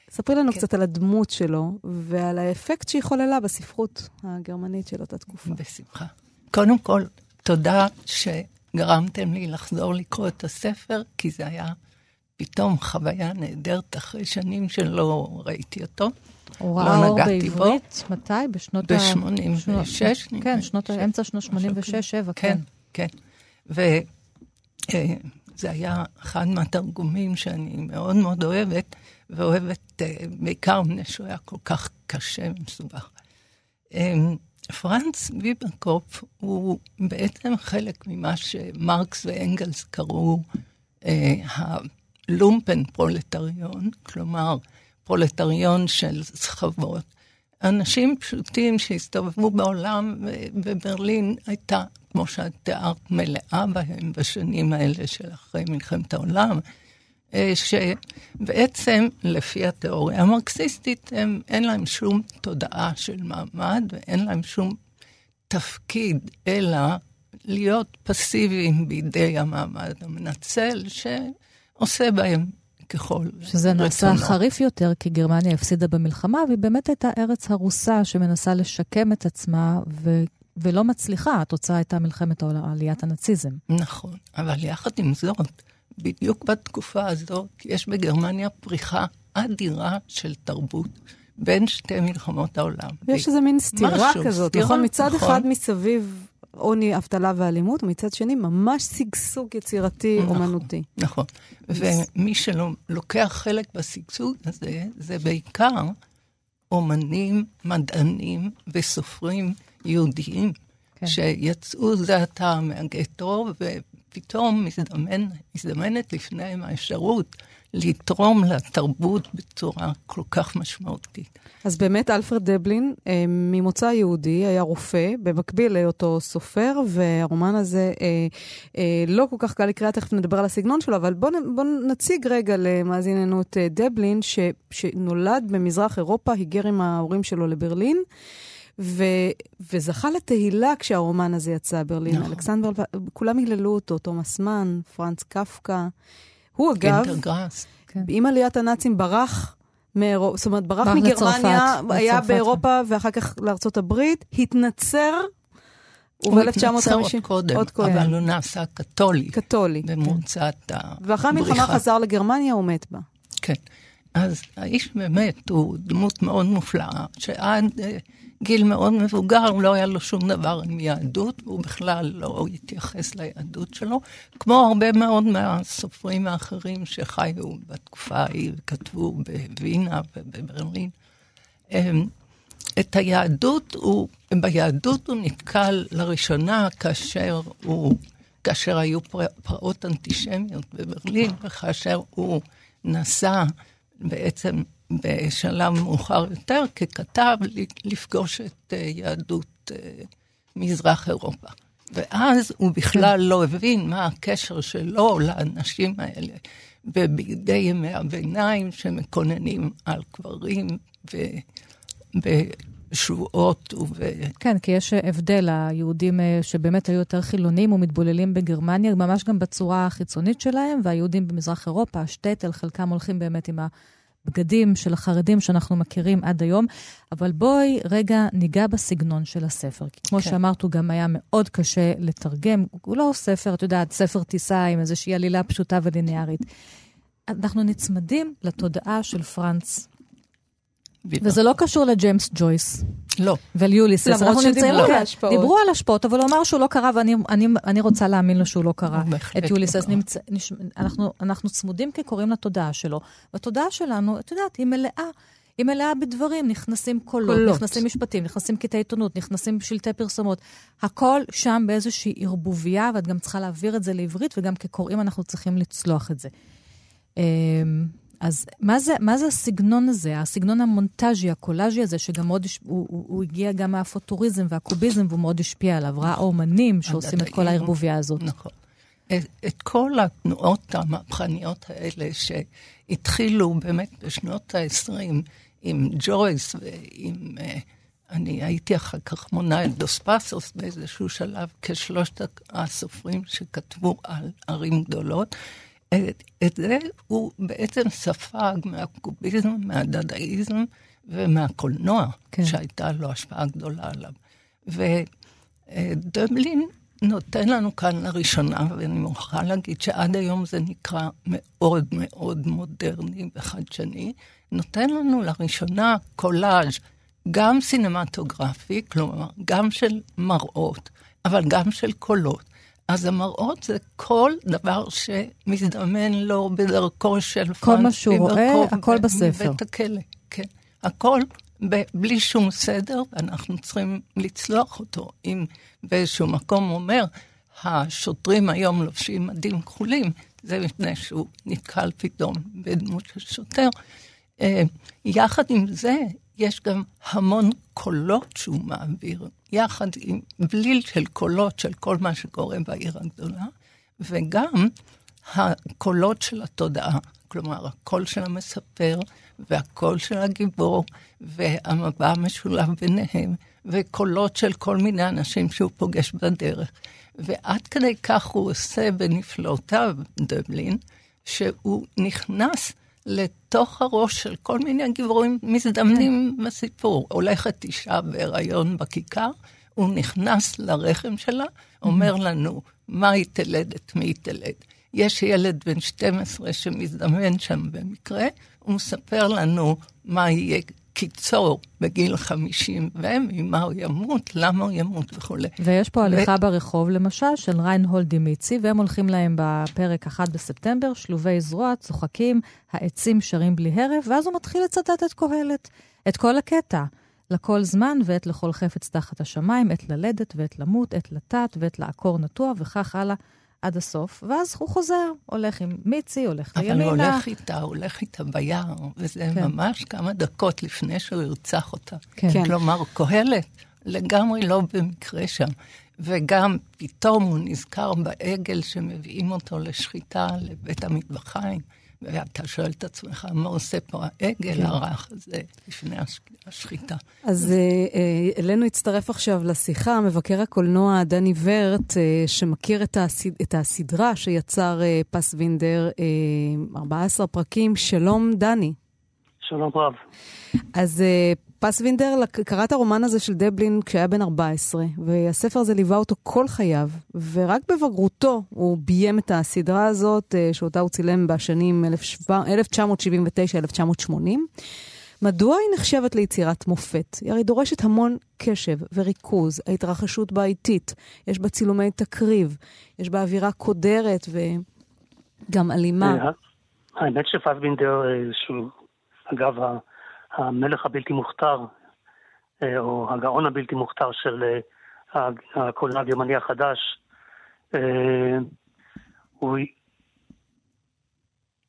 ספרי לנו כן. קצת על הדמות שלו ועל האפקט שהיא חוללה בספרות הגרמנית של אותה תקופה. בשמחה. קודם כל, תודה שגרמתם לי לחזור לקרוא את הספר, כי זה היה פתאום חוויה נהדרת אחרי שנים שלא ראיתי אותו. הוא לא ראה אור נגעתי בו. בעברית, מתי? בשנות ה... ב-86, שנות- נדמה כן, לי. שנות אמצע שנות 86-7, כן, כן. כן. וזה היה אחד מהתרגומים שאני מאוד מאוד אוהבת, ואוהבת אה, בעיקר מפני שהוא היה כל כך קשה ומסובך. אה, פרנץ ביברקופ הוא בעצם חלק ממה שמרקס ואנגלס קראו הלומפן פרולטריון, כלומר, פרולטריון של סחבות. אנשים פשוטים שהסתובבו בעולם, ובברלין הייתה, כמו שאת תיארת, מלאה בהם בשנים האלה של אחרי מלחמת העולם, אה, שבעצם, לפי התיאוריה המרקסיסטית, הם, אין להם שום תודעה של מעמד, ואין להם שום תפקיד, אלא להיות פסיביים בידי המעמד המנצל, שעושה בהם ככל שזה נעשה. חריף יותר, כי גרמניה הפסידה במלחמה, והיא באמת הייתה ארץ הרוסה שמנסה לשקם את עצמה, ו... ולא מצליחה. התוצאה הייתה מלחמת עליית הנאציזם. נכון, אבל יחד עם זאת, בדיוק בתקופה הזאת, יש בגרמניה פריחה אדירה של תרבות, בין שתי מלחמות העולם. יש איזה מין סתירה משהו, כזאת, סתירה, נכון? מצד נכון. אחד מסביב עוני, אבטלה ואלימות, ומצד שני ממש שגשוג יצירתי, נכון. אומנותי. נכון. ומי שלא לוקח חלק בשגשוג הזה, זה בעיקר אומנים, מדענים וסופרים יהודיים, כן. שיצאו זה עתה מהגטו, ופתאום מזדמן, מזדמנת לפניהם האפשרות לתרום לתרבות בצורה כל כך משמעותית. אז באמת אלפרד דבלין, אה, ממוצא יהודי, היה רופא, במקביל להיותו סופר, והרומן הזה אה, אה, לא כל כך קל לקריאה, תכף נדבר על הסגנון שלו, אבל בואו בוא נציג רגע למאזיננו את אה, דבלין, ש, שנולד במזרח אירופה, היגר עם ההורים שלו לברלין. ו, וזכה לתהילה כשהרומן הזה יצא, ברלין. נכון. אלכסנדר, כולם היללו אותו, תומאס מן, פרנץ קפקה. הוא אגב, כן. עם עליית הנאצים ברח, מאירופ... זאת אומרת, ברח מגרמניה, היה לצרפת. באירופה ואחר כך לארצות הברית, התנצר. הוא התנצר עוד קודם, עוד קודם, אבל הוא נעשה קתולי. קתולי. במוצאת כן. הבריחה. ואחרי המלחמה חזר לגרמניה, הוא מת בה. כן. אז האיש באמת הוא דמות מאוד מופלאה, שעד גיל מאוד מבוגר לא היה לו שום דבר עם יהדות, והוא בכלל לא התייחס ליהדות שלו, כמו הרבה מאוד מהסופרים האחרים שחיו בתקופה ההיא וכתבו בווינה ובברלין. את היהדות, הוא, ביהדות הוא נתקל לראשונה כאשר הוא, כאשר היו פרעות אנטישמיות בברלין, וכאשר הוא נסע בעצם בשלב מאוחר יותר, ככתב, לפגוש את יהדות מזרח אירופה. ואז הוא בכלל לא הבין מה הקשר שלו לאנשים האלה בבגדי ימי הביניים שמקוננים על קברים ובשבועות וב... כן, כי יש הבדל, היהודים שבאמת היו יותר חילונים ומתבוללים בגרמניה, ממש גם בצורה החיצונית שלהם, והיהודים במזרח אירופה, השטטל, חלקם הולכים באמת עם ה... בגדים של החרדים שאנחנו מכירים עד היום, אבל בואי רגע ניגע בסגנון של הספר. כי כמו כן. שאמרת, הוא גם היה מאוד קשה לתרגם. הוא לא ספר, את יודעת, ספר טיסה עם איזושהי עלילה פשוטה וליניארית. אנחנו נצמדים לתודעה של פרנץ. בידה. וזה לא קשור לג'יימס ג'ויס. לא. וליוליסס. למרות שדיברו על ההשפעות. דיברו על השפעות, אבל הוא אמר שהוא לא קרא, ואני אני, אני רוצה להאמין לו שהוא לא קרא את יוליסס. נמצ... נש... אנחנו, אנחנו צמודים כקוראים לתודעה שלו. והתודעה שלנו, את יודעת, היא מלאה. היא מלאה בדברים, נכנסים קולות, קולות, נכנסים משפטים, נכנסים קטעי עיתונות, נכנסים שלטי פרסומות. הכל שם באיזושהי ערבוביה, ואת גם צריכה להעביר את זה לעברית, וגם כקוראים אנחנו צריכים לצלוח את זה. אז מה זה, מה זה הסגנון הזה, הסגנון המונטאז'י, הקולאז'י הזה, שגם מאוד, הוא, הוא, הוא הגיע גם מהפוטוריזם והקוביזם, והוא מאוד השפיע עליו. ראה אומנים שעושים את כל הערבוביה הזאת. נכון. את, את כל התנועות המהפכניות האלה שהתחילו באמת בשנות ה-20 עם ג'ויס ועם... אני הייתי אחר כך מונה את דוס פסוס באיזשהו שלב כשלושת הסופרים שכתבו על ערים גדולות. את, את זה הוא בעצם ספג מהקוביזם, מהדדאיזם ומהקולנוע, כן. שהייתה לו השפעה גדולה עליו. ודבלין נותן לנו כאן לראשונה, ואני מוכרחה להגיד שעד היום זה נקרא מאוד מאוד מודרני וחדשני, נותן לנו לראשונה קולאז' גם סינמטוגרפי, כלומר, גם של מראות, אבל גם של קולות. אז המראות זה כל דבר שמזדמן לו בדרכו של פרנס. כל מה שהוא רואה, הכל בספר. בבית הכלא, כן. הכל ב- בלי שום סדר, ואנחנו צריכים לצלוח אותו. אם באיזשהו מקום אומר, השוטרים היום לובשים מדים כחולים, זה מפני שהוא נתקל פתאום בדמות של שוטר. יחד עם זה, יש גם המון קולות שהוא מעביר, יחד עם בליל של קולות של כל מה שקורה בעיר הגדולה, וגם הקולות של התודעה, כלומר, הקול של המספר והקול של הגיבור, והמבע המשולב ביניהם, וקולות של כל מיני אנשים שהוא פוגש בדרך. ועד כדי כך הוא עושה בנפלאותיו, דבלין, שהוא נכנס לתוך הראש של כל מיני גיבורים מזדמנים בסיפור. הולכת אישה בהיריון בכיכר, הוא נכנס לרחם שלה, אומר לנו מה היא תלד, את מי היא תלד. יש ילד בן 12 שמזדמן שם במקרה, הוא מספר לנו מה יהיה קיצור בגיל 50, וממה הוא ימות, למה הוא ימות וכולי. ויש פה הליכה ו... ברחוב, למשל, של ריינהולד דימיצי, והם הולכים להם בפרק 1 בספטמבר, שלובי זרוע, צוחקים, העצים שרים בלי הרף, ואז הוא מתחיל לצטט את קהלת, את כל הקטע. לכל זמן ועת לכל חפץ תחת השמיים, עת ללדת ועת למות, עת לטעת ועת לעקור נטוע, וכך הלאה. עד הסוף, ואז הוא חוזר, הולך עם מיצי, הולך אבל לימינה. אבל הוא הולך איתה, הוא הולך איתה ביער, וזה כן. ממש כמה דקות לפני שהוא ירצח אותה. כן. כן. כלומר, קהלת לגמרי לא במקרה שם. וגם פתאום הוא נזכר בעגל שמביאים אותו לשחיטה לבית המטבחיים. ואתה שואל את עצמך, מה עושה פה העגל כן. הרך הזה לפני השחיטה? אז אה, אה, אלינו הצטרף עכשיו לשיחה מבקר הקולנוע דני ורט, אה, שמכיר את, הסד... את הסדרה שיצר פס וינדר, 14 פרקים. שלום, דני. שלום רב. אז פסווינדר קרא את הרומן הזה של דבלין כשהיה בן 14, והספר הזה ליווה אותו כל חייו, ורק בבגרותו הוא ביים את הסדרה הזאת, אה, שאותה הוא צילם בשנים 1979-1980. מדוע היא נחשבת ליצירת מופת? היא הרי דורשת המון קשב וריכוז, ההתרחשות בה איטית, יש בה צילומי תקריב, יש בה אווירה קודרת וגם אלימה. אה, האמת שפסבינדר, אה, אגב המלך הבלתי מוכתר, אה, או הגאון הבלתי מוכתר של אה, הקולנוע הגרמני החדש, אה, הוא,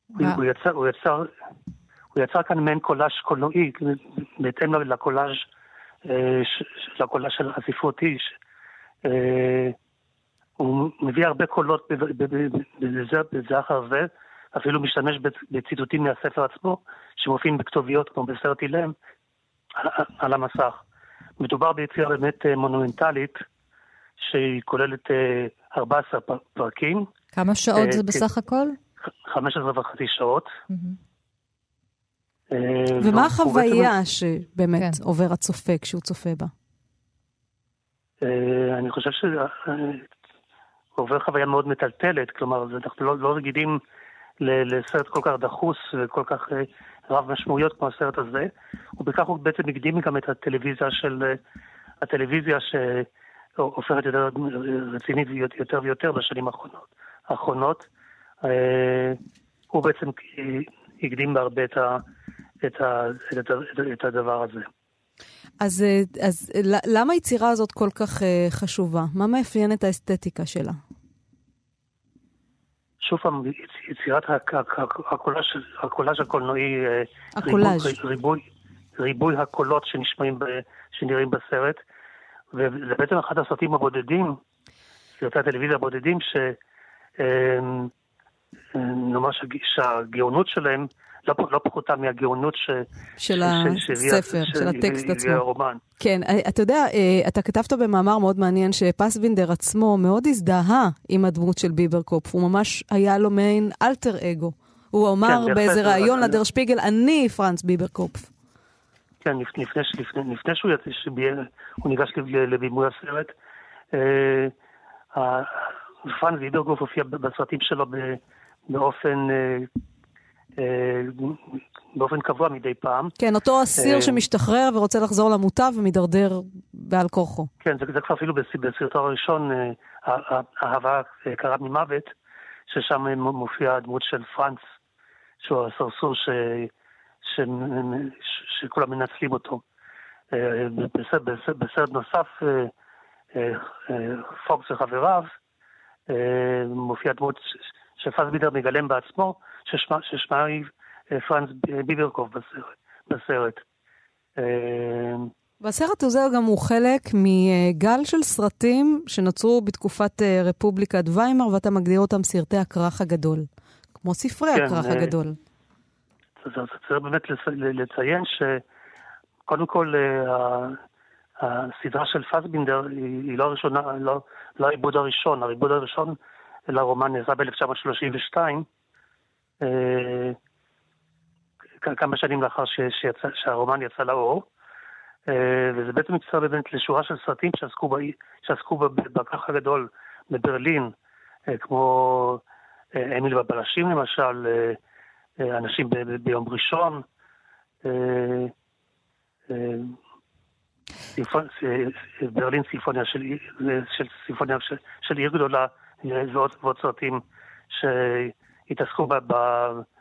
הוא, יצר, הוא, יצר, הוא יצר כאן מעין קולאז' קולנועי, בהתאם לקולאז' לקולאז' של הספרותי. הוא מביא הרבה קולות בזה אחר זה, אפילו משתמש בציטוטים מהספר עצמו, שמופיעים בכתוביות כמו בסרט אילם, על, על המסך. מדובר ביצירה באמת אה, מונומנטלית, שהיא כוללת 14 אה, פרקים. כמה שעות אה, זה בסך הכל? 15 וחצי שעות. ומה החוויה שבאמת כן. עובר הצופה כשהוא צופה בה? אני חושב שזה עובר חוויה מאוד מטלטלת, כלומר, אנחנו לא, לא רגילים לסרט כל כך דחוס וכל כך אה, רב משמעויות כמו הסרט הזה, ובכך הוא בעצם הקדים גם את הטלוויזיה של, אה, הטלוויזיה שהופכת יותר רצינית יותר ויותר בשנים האחרונות. האחרונות. אה, הוא בעצם הקדים בהרבה את, ה, את, ה, את, ה, את הדבר הזה. אז, אז למה היצירה הזאת כל כך חשובה? מה מאפיין את האסתטיקה שלה? שוב פעם, יצירת הקולאז' הקולנועי, אה, הקולאז'. ריבוי, ריבוי הקולות שנשמעים, שנראים בסרט, וזה בעצם אחד הסרטים הבודדים, סרטי הטלוויזיה הבודדים, שנאמר אה, שהגאונות שלהם לא, לא פחותה מהגאונות ש... של הספר, של, של הטקסט עצמו. הרומן. כן, אה, אתה יודע, אה, אתה כתבת במאמר מאוד מעניין שפסבינדר עצמו מאוד הזדהה עם הדמות של ביברקופ. הוא ממש היה לו מעין אלטר אגו. הוא אמר כן, באיזה ראיון לדר שפיגל, אני פרנץ ביברקופ. כן, לפני, לפני, לפני שהוא יצא, שהוא ניגש לבימוי הסרט, אה, פרנץ ביברקופ הופיע בסרטים שלו באופן אה, באופן קבוע מדי פעם. כן, אותו אסיר אה, שמשתחרר ורוצה לחזור למוטב ומידרדר בעל כורחו. כן, זה, זה כבר אפילו בסרטו הראשון, אה, אהבה קרה ממוות, ששם מופיעה הדמות של פרנץ, שהוא הסרסור ש... ש... ש... שכולם מנצלים אותו. בסרט נוסף, פוקס וחבריו, מופיעה דמות שפסבידר מגלם בעצמו, ששמה, ששמה היא אה, פרנס ביברקוב בסרט. בסרט. אה, והסרט הזה גם הוא חלק מגל של סרטים שנוצרו בתקופת אה, רפובליקת ויימאר, ואתה מגדיר אותם סרטי הכרך הגדול, כמו ספרי כן, הכרך הגדול. צריך באמת לציין שקודם כל הסדרה של פסבינדר היא לא הראשונה, לא, לא העיבוד הראשון, העיבוד הראשון לרומן נעשה ב-1932, אה, כמה שנים לאחר שהרומן יצא לאור, אה, וזה בעצם מצטרף באמת לשורה של סרטים שעסקו, בכך הגדול בברלין, אה, כמו אמיל והבלשים למשל, אנשים ביום ראשון, ברלין סימפוניה של, עיר גדולה ועוד סרטים שהתעסקו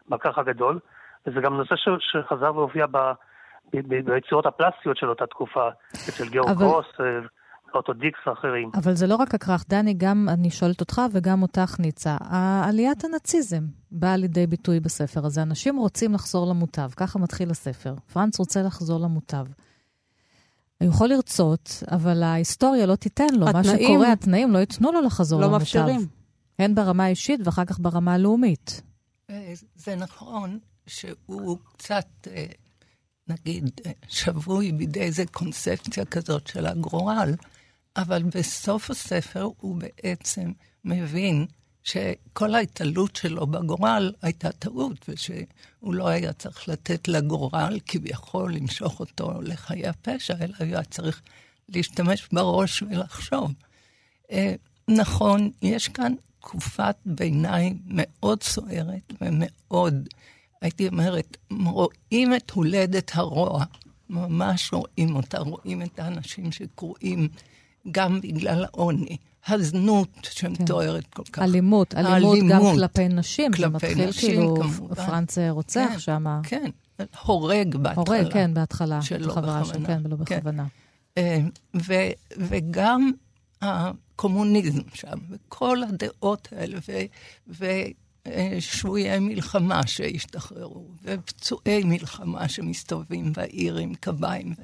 בכרך הגדול, וזה גם נושא שחזר והופיע ביצירות הפלסטיות של אותה תקופה, אצל גיאורג אבל... קרוס, אוטו דיקס ואחרים. אבל זה לא רק הכרך, דני, גם אני שואלת אותך וגם אותך, ניצה. עליית הנאציזם באה לידי ביטוי בספר הזה. אנשים רוצים לחזור למוטב, ככה מתחיל הספר. פרנץ רוצה לחזור למוטב. הוא יכול לרצות, אבל ההיסטוריה לא תיתן לו. התנאים, מה שקורה, התנאים לא ייתנו לו לחזור לא למוטב. לא מאפשרים. הן ברמה האישית ואחר כך ברמה הלאומית. אה, זה נכון שהוא קצת, אה, נגיד, אה, שבוי בידי איזה קונספציה כזאת של הגורל, אבל בסוף הספר הוא בעצם מבין שכל ההתעלות שלו בגורל הייתה טעות, ושהוא לא היה צריך לתת לגורל כביכול למשוך אותו לחיי הפשע, אלא היה צריך להשתמש בראש ולחשוב. נכון, יש כאן תקופת ביניים מאוד סוערת ומאוד, הייתי אומרת, רואים את הולדת הרוע, ממש רואים אותה, רואים את האנשים שקרועים גם בגלל העוני. הזנות שמתוארת כן. כל כך. אלימות, אלימות, אלימות גם כלפי נשים. כלפי זה מתחיל נשים, כאילו כמובן. פרנץ רוצח כן, שם. כן, הורג בהתחלה. הורג, כן, בהתחלה. שלא בכוונה. של, כן, ולא כן. בכוונה. אה, ו, וגם הקומוניזם שם, וכל הדעות האלה, ושבויי מלחמה שהשתחררו, ופצועי מלחמה שמסתובבים בעיר עם קביים,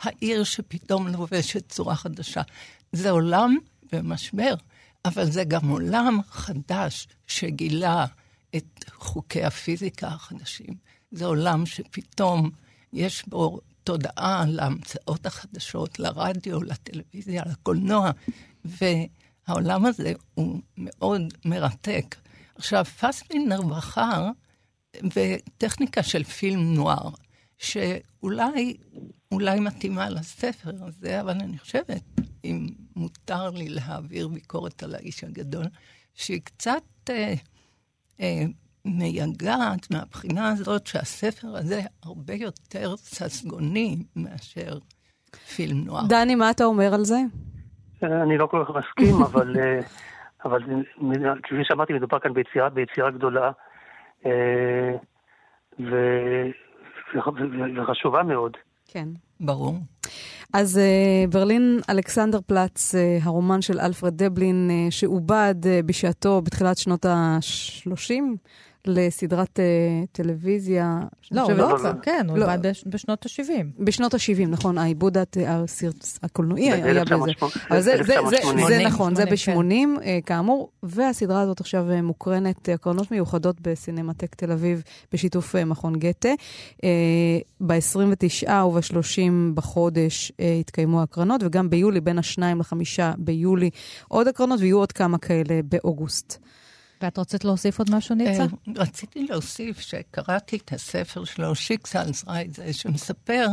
העיר שפתאום לובשת צורה חדשה. זה עולם במשבר, אבל זה גם עולם חדש שגילה את חוקי הפיזיקה החדשים. זה עולם שפתאום יש בו תודעה להמצאות החדשות, לרדיו, לטלוויזיה, לקולנוע, והעולם הזה הוא מאוד מרתק. עכשיו, פסמינר בחר בטכניקה של פילם נוער, שאולי אולי מתאימה לספר הזה, אבל אני חושבת, אם מותר לי להעביר ביקורת על האיש הגדול, שהיא קצת אה, אה, מייגעת מהבחינה הזאת שהספר הזה הרבה יותר ססגוני מאשר פילם נוער. דני, מה אתה אומר על זה? אני לא כל כך מסכים, אבל, אה, אבל כפי שאמרתי, מדובר כאן ביצירה, ביצירה גדולה אה, ו, וחשובה מאוד. כן. ברור. אז uh, ברלין אלכסנדר פלץ, uh, הרומן של אלפרד דבלין, uh, שעובד uh, בשעתו בתחילת שנות ה-30, לסדרת uh, טלוויזיה. לא, הוא לא, לא, כן, הוא עבד לא. בשנות ה-70. בשנות ה-70, נכון, העיבוד הקולנועי היה בזה. זה נכון, זה ב-80, כן. כאמור, והסדרה הזאת עכשיו מוקרנת, הקרנות מיוחדות בסינמטק תל אביב, בשיתוף מכון גתה. ב-29 וב-30 בחודש התקיימו הקרנות, וגם ביולי, בין ה-2 ל-5 ביולי, עוד הקרנות, ויהיו עוד כמה כאלה באוגוסט. ואת רצית להוסיף עוד משהו, ניצה? אה, רציתי להוסיף שקראתי את הספר שלו, שיקסלס רייזה, שמספר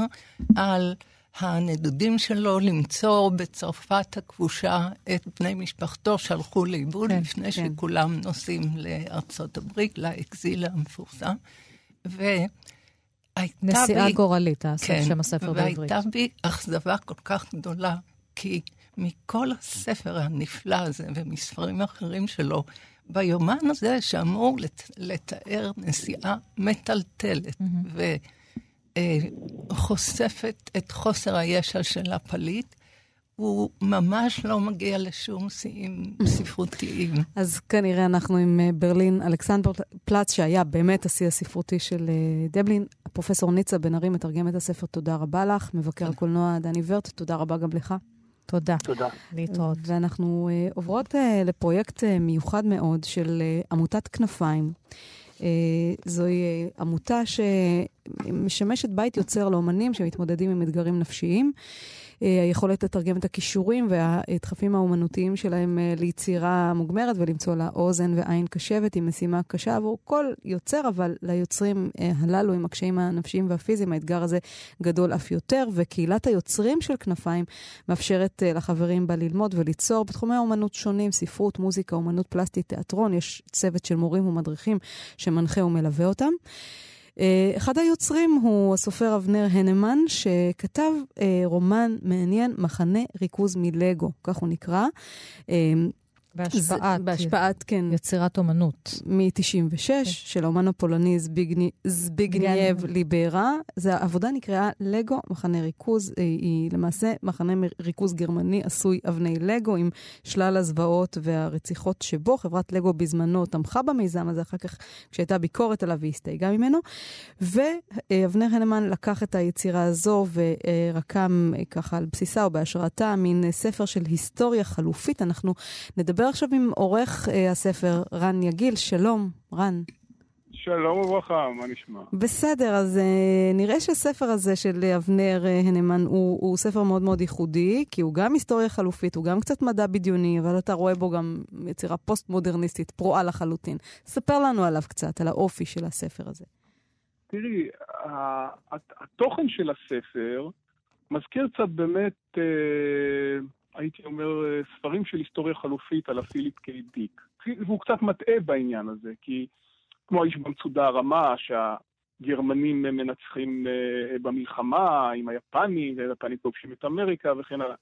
על הנדודים שלו למצוא בצרפת הכבושה את בני משפחתו שהלכו לאיבוד כן, לפני כן. שכולם נוסעים לארצות הברית, לאקזיל המפורסם. והייתה נסיעה בי... גורלית, כן, שם הספר בעברית. והייתה בי אכזבה כל כך גדולה, כי מכל הספר הנפלא הזה ומספרים אחרים שלו, ביומן הזה שאמור לת, לתאר נסיעה מטלטלת mm-hmm. וחושפת את חוסר הישע של הפליט, הוא ממש לא מגיע לשום שיאים ספרותיים. אז כנראה אנחנו עם אה, ברלין אלכסנדר פלץ, שהיה באמת השיא הספרותי של אה, דבלין. פרופסור ניצה בן ארי מתרגם את הספר, תודה רבה לך. מבקר הקולנוע דני ורט, תודה רבה גם לך. תודה. תודה. להתראות. ואנחנו uh, עוברות uh, לפרויקט uh, מיוחד מאוד של uh, עמותת כנפיים. Uh, זוהי uh, עמותה שמשמשת בית יוצר לאומנים שמתמודדים עם אתגרים נפשיים. אה, היכולת לתרגם את הכישורים והדחפים האומנותיים שלהם אה, ליצירה מוגמרת ולמצוא לה אוזן ועין קשבת היא משימה קשה עבור כל יוצר, אבל ליוצרים אה, הללו עם הקשיים הנפשיים והפיזיים, האתגר הזה גדול אף יותר, וקהילת היוצרים של כנפיים מאפשרת לחברים בה ללמוד וליצור בתחומי האומנות שונים, ספרות, מוזיקה, אומנות פלסטית, תיאטרון, יש צוות של מורים ומדריכים שמנחה ומלווה אותם. אה, אחד היוצרים הוא הסופר אבנר הנמן, שכתב אה, רומן מעניין, מחנה ריכוז מלגו, כך הוא נקרא. בהשפעת, בהשפעת, כן. יצירת אומנות. מ-96, כן. של האומן הפולני זביגני, זביגנייב. ליברה. זה, העבודה נקראה לגו, מחנה ריכוז. אה, היא למעשה מחנה ריכוז גרמני עשוי אבני לגו, עם שלל הזוועות והרציחות שבו. חברת לגו בזמנו תמכה במיזם הזה, אחר כך כשהייתה ביקורת עליו היא הסתייגה ממנו. ואבנר הנמן לקח את היצירה הזו ורקם אה, ככה על בסיסה או בהשראתה מין ספר של היסטוריה חלופית. אנחנו נדבר עכשיו עם עורך uh, הספר, רן יגיל. שלום, רן. שלום וברכה, מה נשמע? בסדר, אז uh, נראה שהספר הזה של אבנר uh, הנמן הוא, הוא ספר מאוד מאוד ייחודי, כי הוא גם היסטוריה חלופית, הוא גם קצת מדע בדיוני, אבל אתה רואה בו גם יצירה פוסט-מודרניסטית, פרועה לחלוטין. ספר לנו עליו קצת, על האופי של הספר הזה. תראי, התוכן של הספר מזכיר קצת באמת... Uh, הייתי אומר, אה, ספרים של היסטוריה חלופית על הפיליפ קיי דיק. והוא קצת מטעה בעניין הזה, כי כמו האיש במצודה הרמה, שהגרמנים מנצחים אה, במלחמה עם היפנים, והיפנים כובשים את אמריקה וכן הלאה.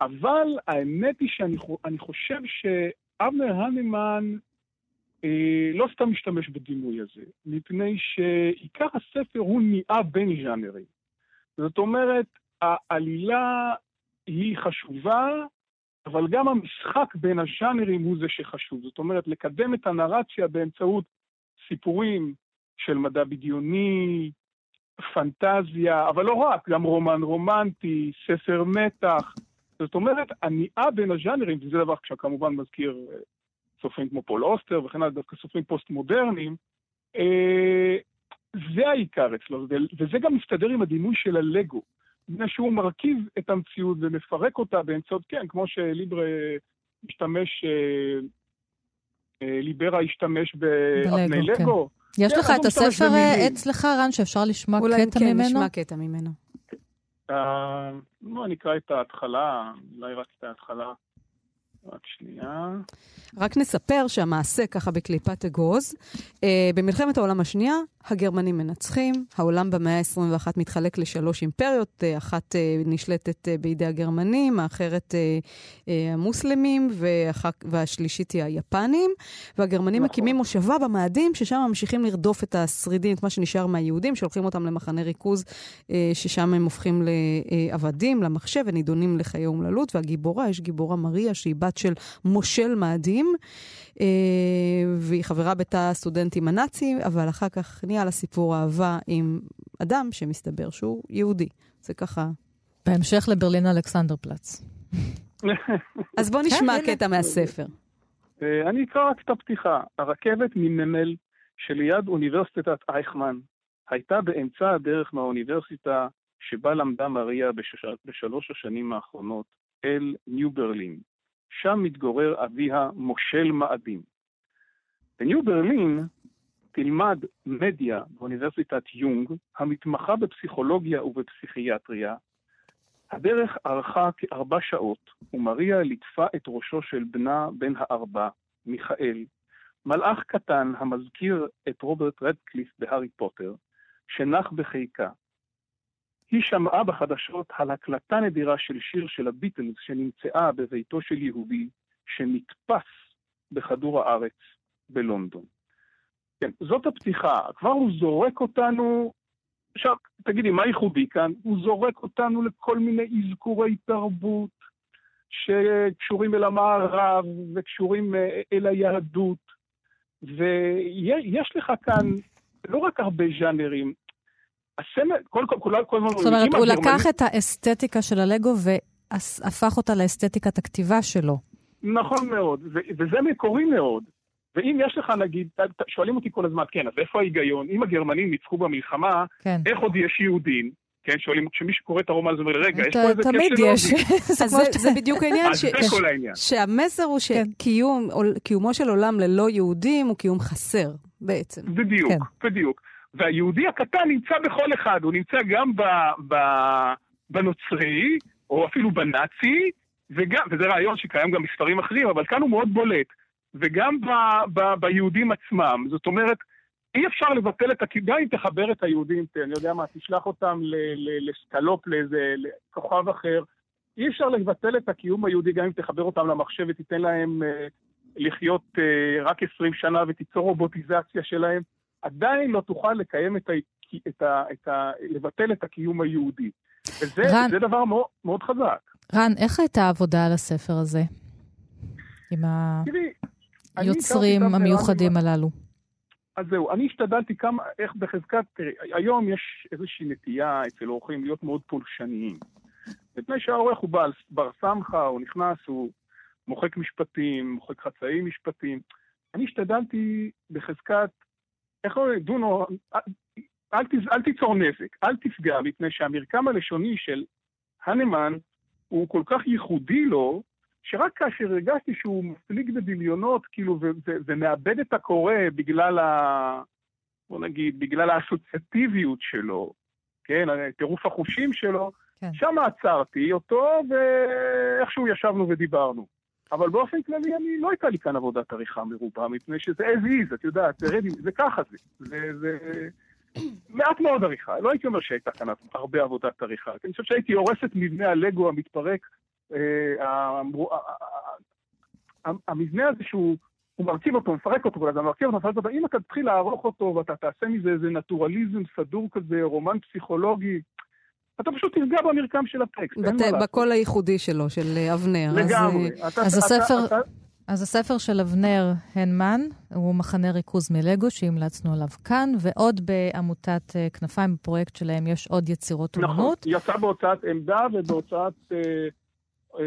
אבל האמת היא שאני חושב שאבנר הנמן אה, לא סתם משתמש בדימוי הזה, מפני שעיקר הספר הוא ניעה בין ז'אנרים. זאת אומרת, העלילה היא חשובה, אבל גם המשחק בין הז'אנרים הוא זה שחשוב. זאת אומרת, לקדם את הנרציה באמצעות סיפורים של מדע בדיוני, פנטזיה, אבל לא רק, גם רומן רומנטי, ספר מתח. זאת אומרת, הוא נע בין הז'אנרים, וזה דבר שכמובן מזכיר אה, סופרים כמו פול אוסטר וכן הלאה, דווקא סופרים פוסט-מודרניים, אה, זה העיקר אצלו, וזה גם מסתדר עם הדימוי של הלגו. מפני שהוא מרכיב את המציאות ומפרק אותה באמצעות, כן, כמו שליברה משתמש, אה, אה, ליברה השתמש באבני לגו. לגו. כן. יש כן, לך את הספר אה, אצלך, רן, שאפשר לשמוע קטע כן, ממנו? אולי כן, נשמע קטע ממנו. אני אקרא את ההתחלה, אולי רק את ההתחלה. רק שנייה. רק נספר שהמעשה, ככה בקליפת אגוז, אה, במלחמת העולם השנייה, הגרמנים מנצחים, העולם במאה ה-21 מתחלק לשלוש אימפריות, אה, אחת אה, נשלטת אה, בידי הגרמנים, האחרת המוסלמים, ואחר, והשלישית היא היפנים, והגרמנים נכון. מקימים מושבה במאדים, ששם ממשיכים לרדוף את השרידים, את מה שנשאר מהיהודים, שולחים אותם למחנה ריכוז, ששם הם הופכים לעבדים, למחשב, ונידונים לחיי אומללות, והגיבורה, יש גיבורה מריה, שהיא בת של מושל מאדים, והיא חברה בתא הסטודנטים הנאצים, אבל אחר כך נהיה לה סיפור אהבה עם אדם שמסתבר שהוא יהודי. זה ככה... בהמשך לברלין אלכסנדר פלץ. אז בוא נשמע כן, קטע מהספר. אה, אני אקרא רק את הפתיחה. הרכבת מנמל שליד אוניברסיטת אייכמן הייתה באמצע הדרך מהאוניברסיטה שבה למדה מריה בשלוש השנים האחרונות אל ניו ברלין, שם מתגורר אביה מושל מאדים. בניו ברלין תלמד מדיה באוניברסיטת יונג, המתמחה בפסיכולוגיה ובפסיכיאטריה. הדרך ארכה כארבע שעות, ומריה ליטפה את ראשו של בנה בן הארבע, מיכאל, מלאך קטן המזכיר את רוברט רדקליף בהארי פוטר, שנח בחיקה, היא שמעה בחדשות על הקלטה נדירה של שיר של הביטלס שנמצאה בביתו של יהודי שנתפס בכדור הארץ בלונדון. כן, זאת הפתיחה. כבר הוא זורק אותנו, עכשיו, תגידי, מה ייחודי כאן? הוא זורק אותנו לכל מיני אזכורי תרבות שקשורים אל המערב וקשורים אה, אל היהדות, ויש לך כאן לא רק הרבה ז'אנרים, הסמל, כל הזמן... זאת אומרת, הוא לקח את האסתטיקה של הלגו והפך אותה לאסתטיקת הכתיבה שלו. נכון מאוד, וזה מקורי מאוד. ואם יש לך, נגיד, שואלים אותי כל הזמן, כן, אז איפה ההיגיון? אם הגרמנים ניצחו במלחמה, כן. איך עוד יש יהודים? כן, שואלים, כשמי שקורא את הרומן הזה אומר, רגע, יש פה איזה כיף תמיד יש. זה בדיוק העניין. אז זה כל העניין. שהמסר הוא כן. שקיומו של עולם ללא יהודים הוא קיום חסר, בעצם. בדיוק, כן. בדיוק. והיהודי הקטן נמצא בכל אחד, הוא נמצא גם ב, ב, בנוצרי, או אפילו בנאצי, וגם, וזה רעיון שקיים גם בספרים אחרים, אבל כאן הוא מאוד בולט, וגם ב, ב, ביהודים עצמם. זאת אומרת, אי אפשר לבטל את גם אם תחבר את היהודים, אני יודע מה, תשלח אותם לסקלופ, לאיזה כוכב אחר, אי אפשר לבטל את הקיום היהודי גם אם תחבר אותם למחשב ותיתן להם אה, לחיות אה, רק 20 שנה ותיצור רובוטיזציה שלהם, עדיין לא תוכל לקיים את ה... את ה, את ה לבטל את הקיום היהודי. וזה רן, זה דבר מאוד, מאוד חזק. רן, איך הייתה העבודה על הספר הזה? עם היוצרים המיוחדים הללו. אז זהו, אני השתדלתי כמה, איך בחזקת, תראי, היום יש איזושהי נטייה אצל אורחים להיות מאוד פולשניים. מפני שהעורך הוא בעל בר סמכה, הוא נכנס, הוא מוחק משפטים, מוחק חצאים משפטים. אני השתדלתי בחזקת, איך אומרים, דונו, אל, תז, אל תיצור נזק, אל תפגע, מפני שהמרקם הלשוני של הנמן הוא כל כך ייחודי לו, שרק כאשר הרגשתי שהוא מפליג בדמיונות, כאילו, ומאבד את הקורא בגלל ה... בוא נגיד, בגלל האסוציאטיביות שלו, כן, טירוף החושים שלו, כן. שם עצרתי אותו, ואיכשהו ישבנו ודיברנו. אבל באופן כללי, אני, לא הייתה לי כאן עבודת עריכה מרובה, מפני שזה as is, את יודעת, זה, זה ככה זה. זה, זה מעט מאוד עריכה, לא הייתי אומר שהייתה כאן הרבה עבודת עריכה. אני חושב שהייתי הורס את מבנה הלגו המתפרק אה, המבנה הזה שהוא הוא מרכיב אותו, מפרק אותו, ואז מרכיב אותו, מפרק אותו, אם אתה תתחיל לערוך אותו ואתה תעשה מזה איזה נטורליזם סדור כזה, רומן פסיכולוגי, אתה פשוט תפגע במרקם של הטקסט. בקול הייחודי שלו, של אה, אבנר. לגמרי. אז, אז הספר... אז הספר של אבנר הנמן הוא מחנה ריכוז מלגו שהמלצנו עליו כאן, ועוד בעמותת כנפיים, בפרויקט שלהם יש עוד יצירות נכון, אומנות. נכון, יצא בהוצאת עמדה ובהוצאת אה,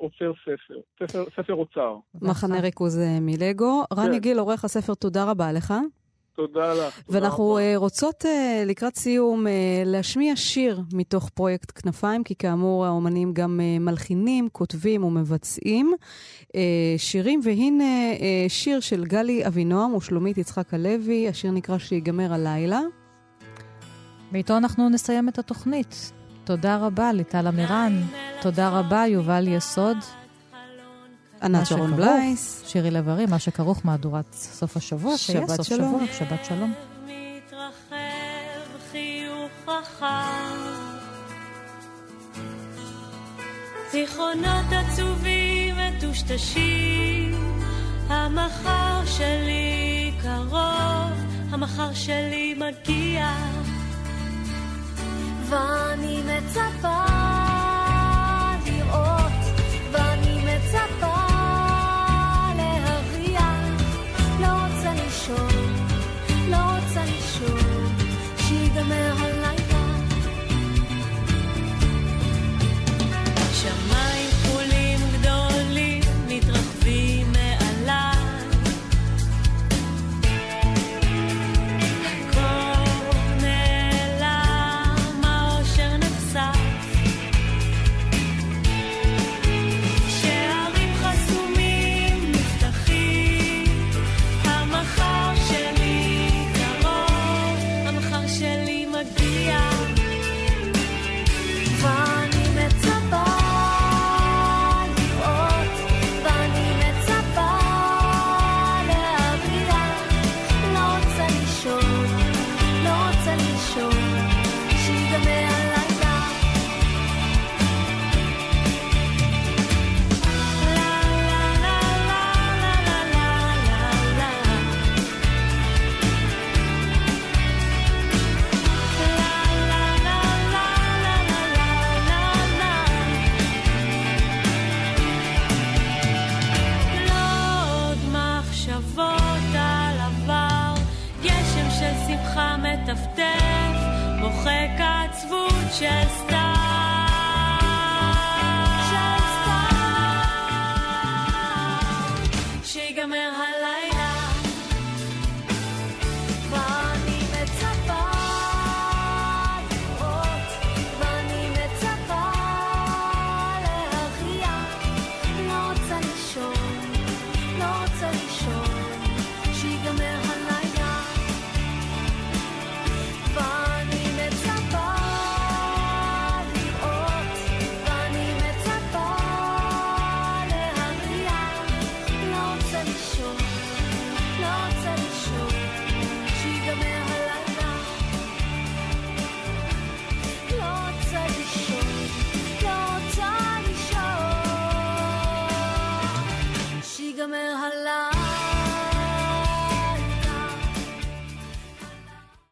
אוצר ספר, ספר, ספר אוצר. מחנה ריכוז אה, מלגו. רני כן. גיל, עורך הספר, תודה רבה לך. תודה לך. ואנחנו רבה. רוצות לקראת סיום להשמיע שיר מתוך פרויקט כנפיים, כי כאמור האומנים גם מלחינים, כותבים ומבצעים שירים, והנה שיר של גלי אבינועם ושלומית יצחק הלוי, השיר נקרא שיגמר הלילה. ואיתו אנחנו נסיים את התוכנית. תודה רבה ליטל אמירן, תודה רבה יובל יסוד. ענת שרון בלייס. שירי לב-ארי, מה שכרוך מהדורת סוף השבוע, שיהיה סוף שלום. שבוע, שבת שלום. זיכרונות עצובים מטושטשים, המחר שלי קרוב, המחר שלי מגיע. ואני מצפה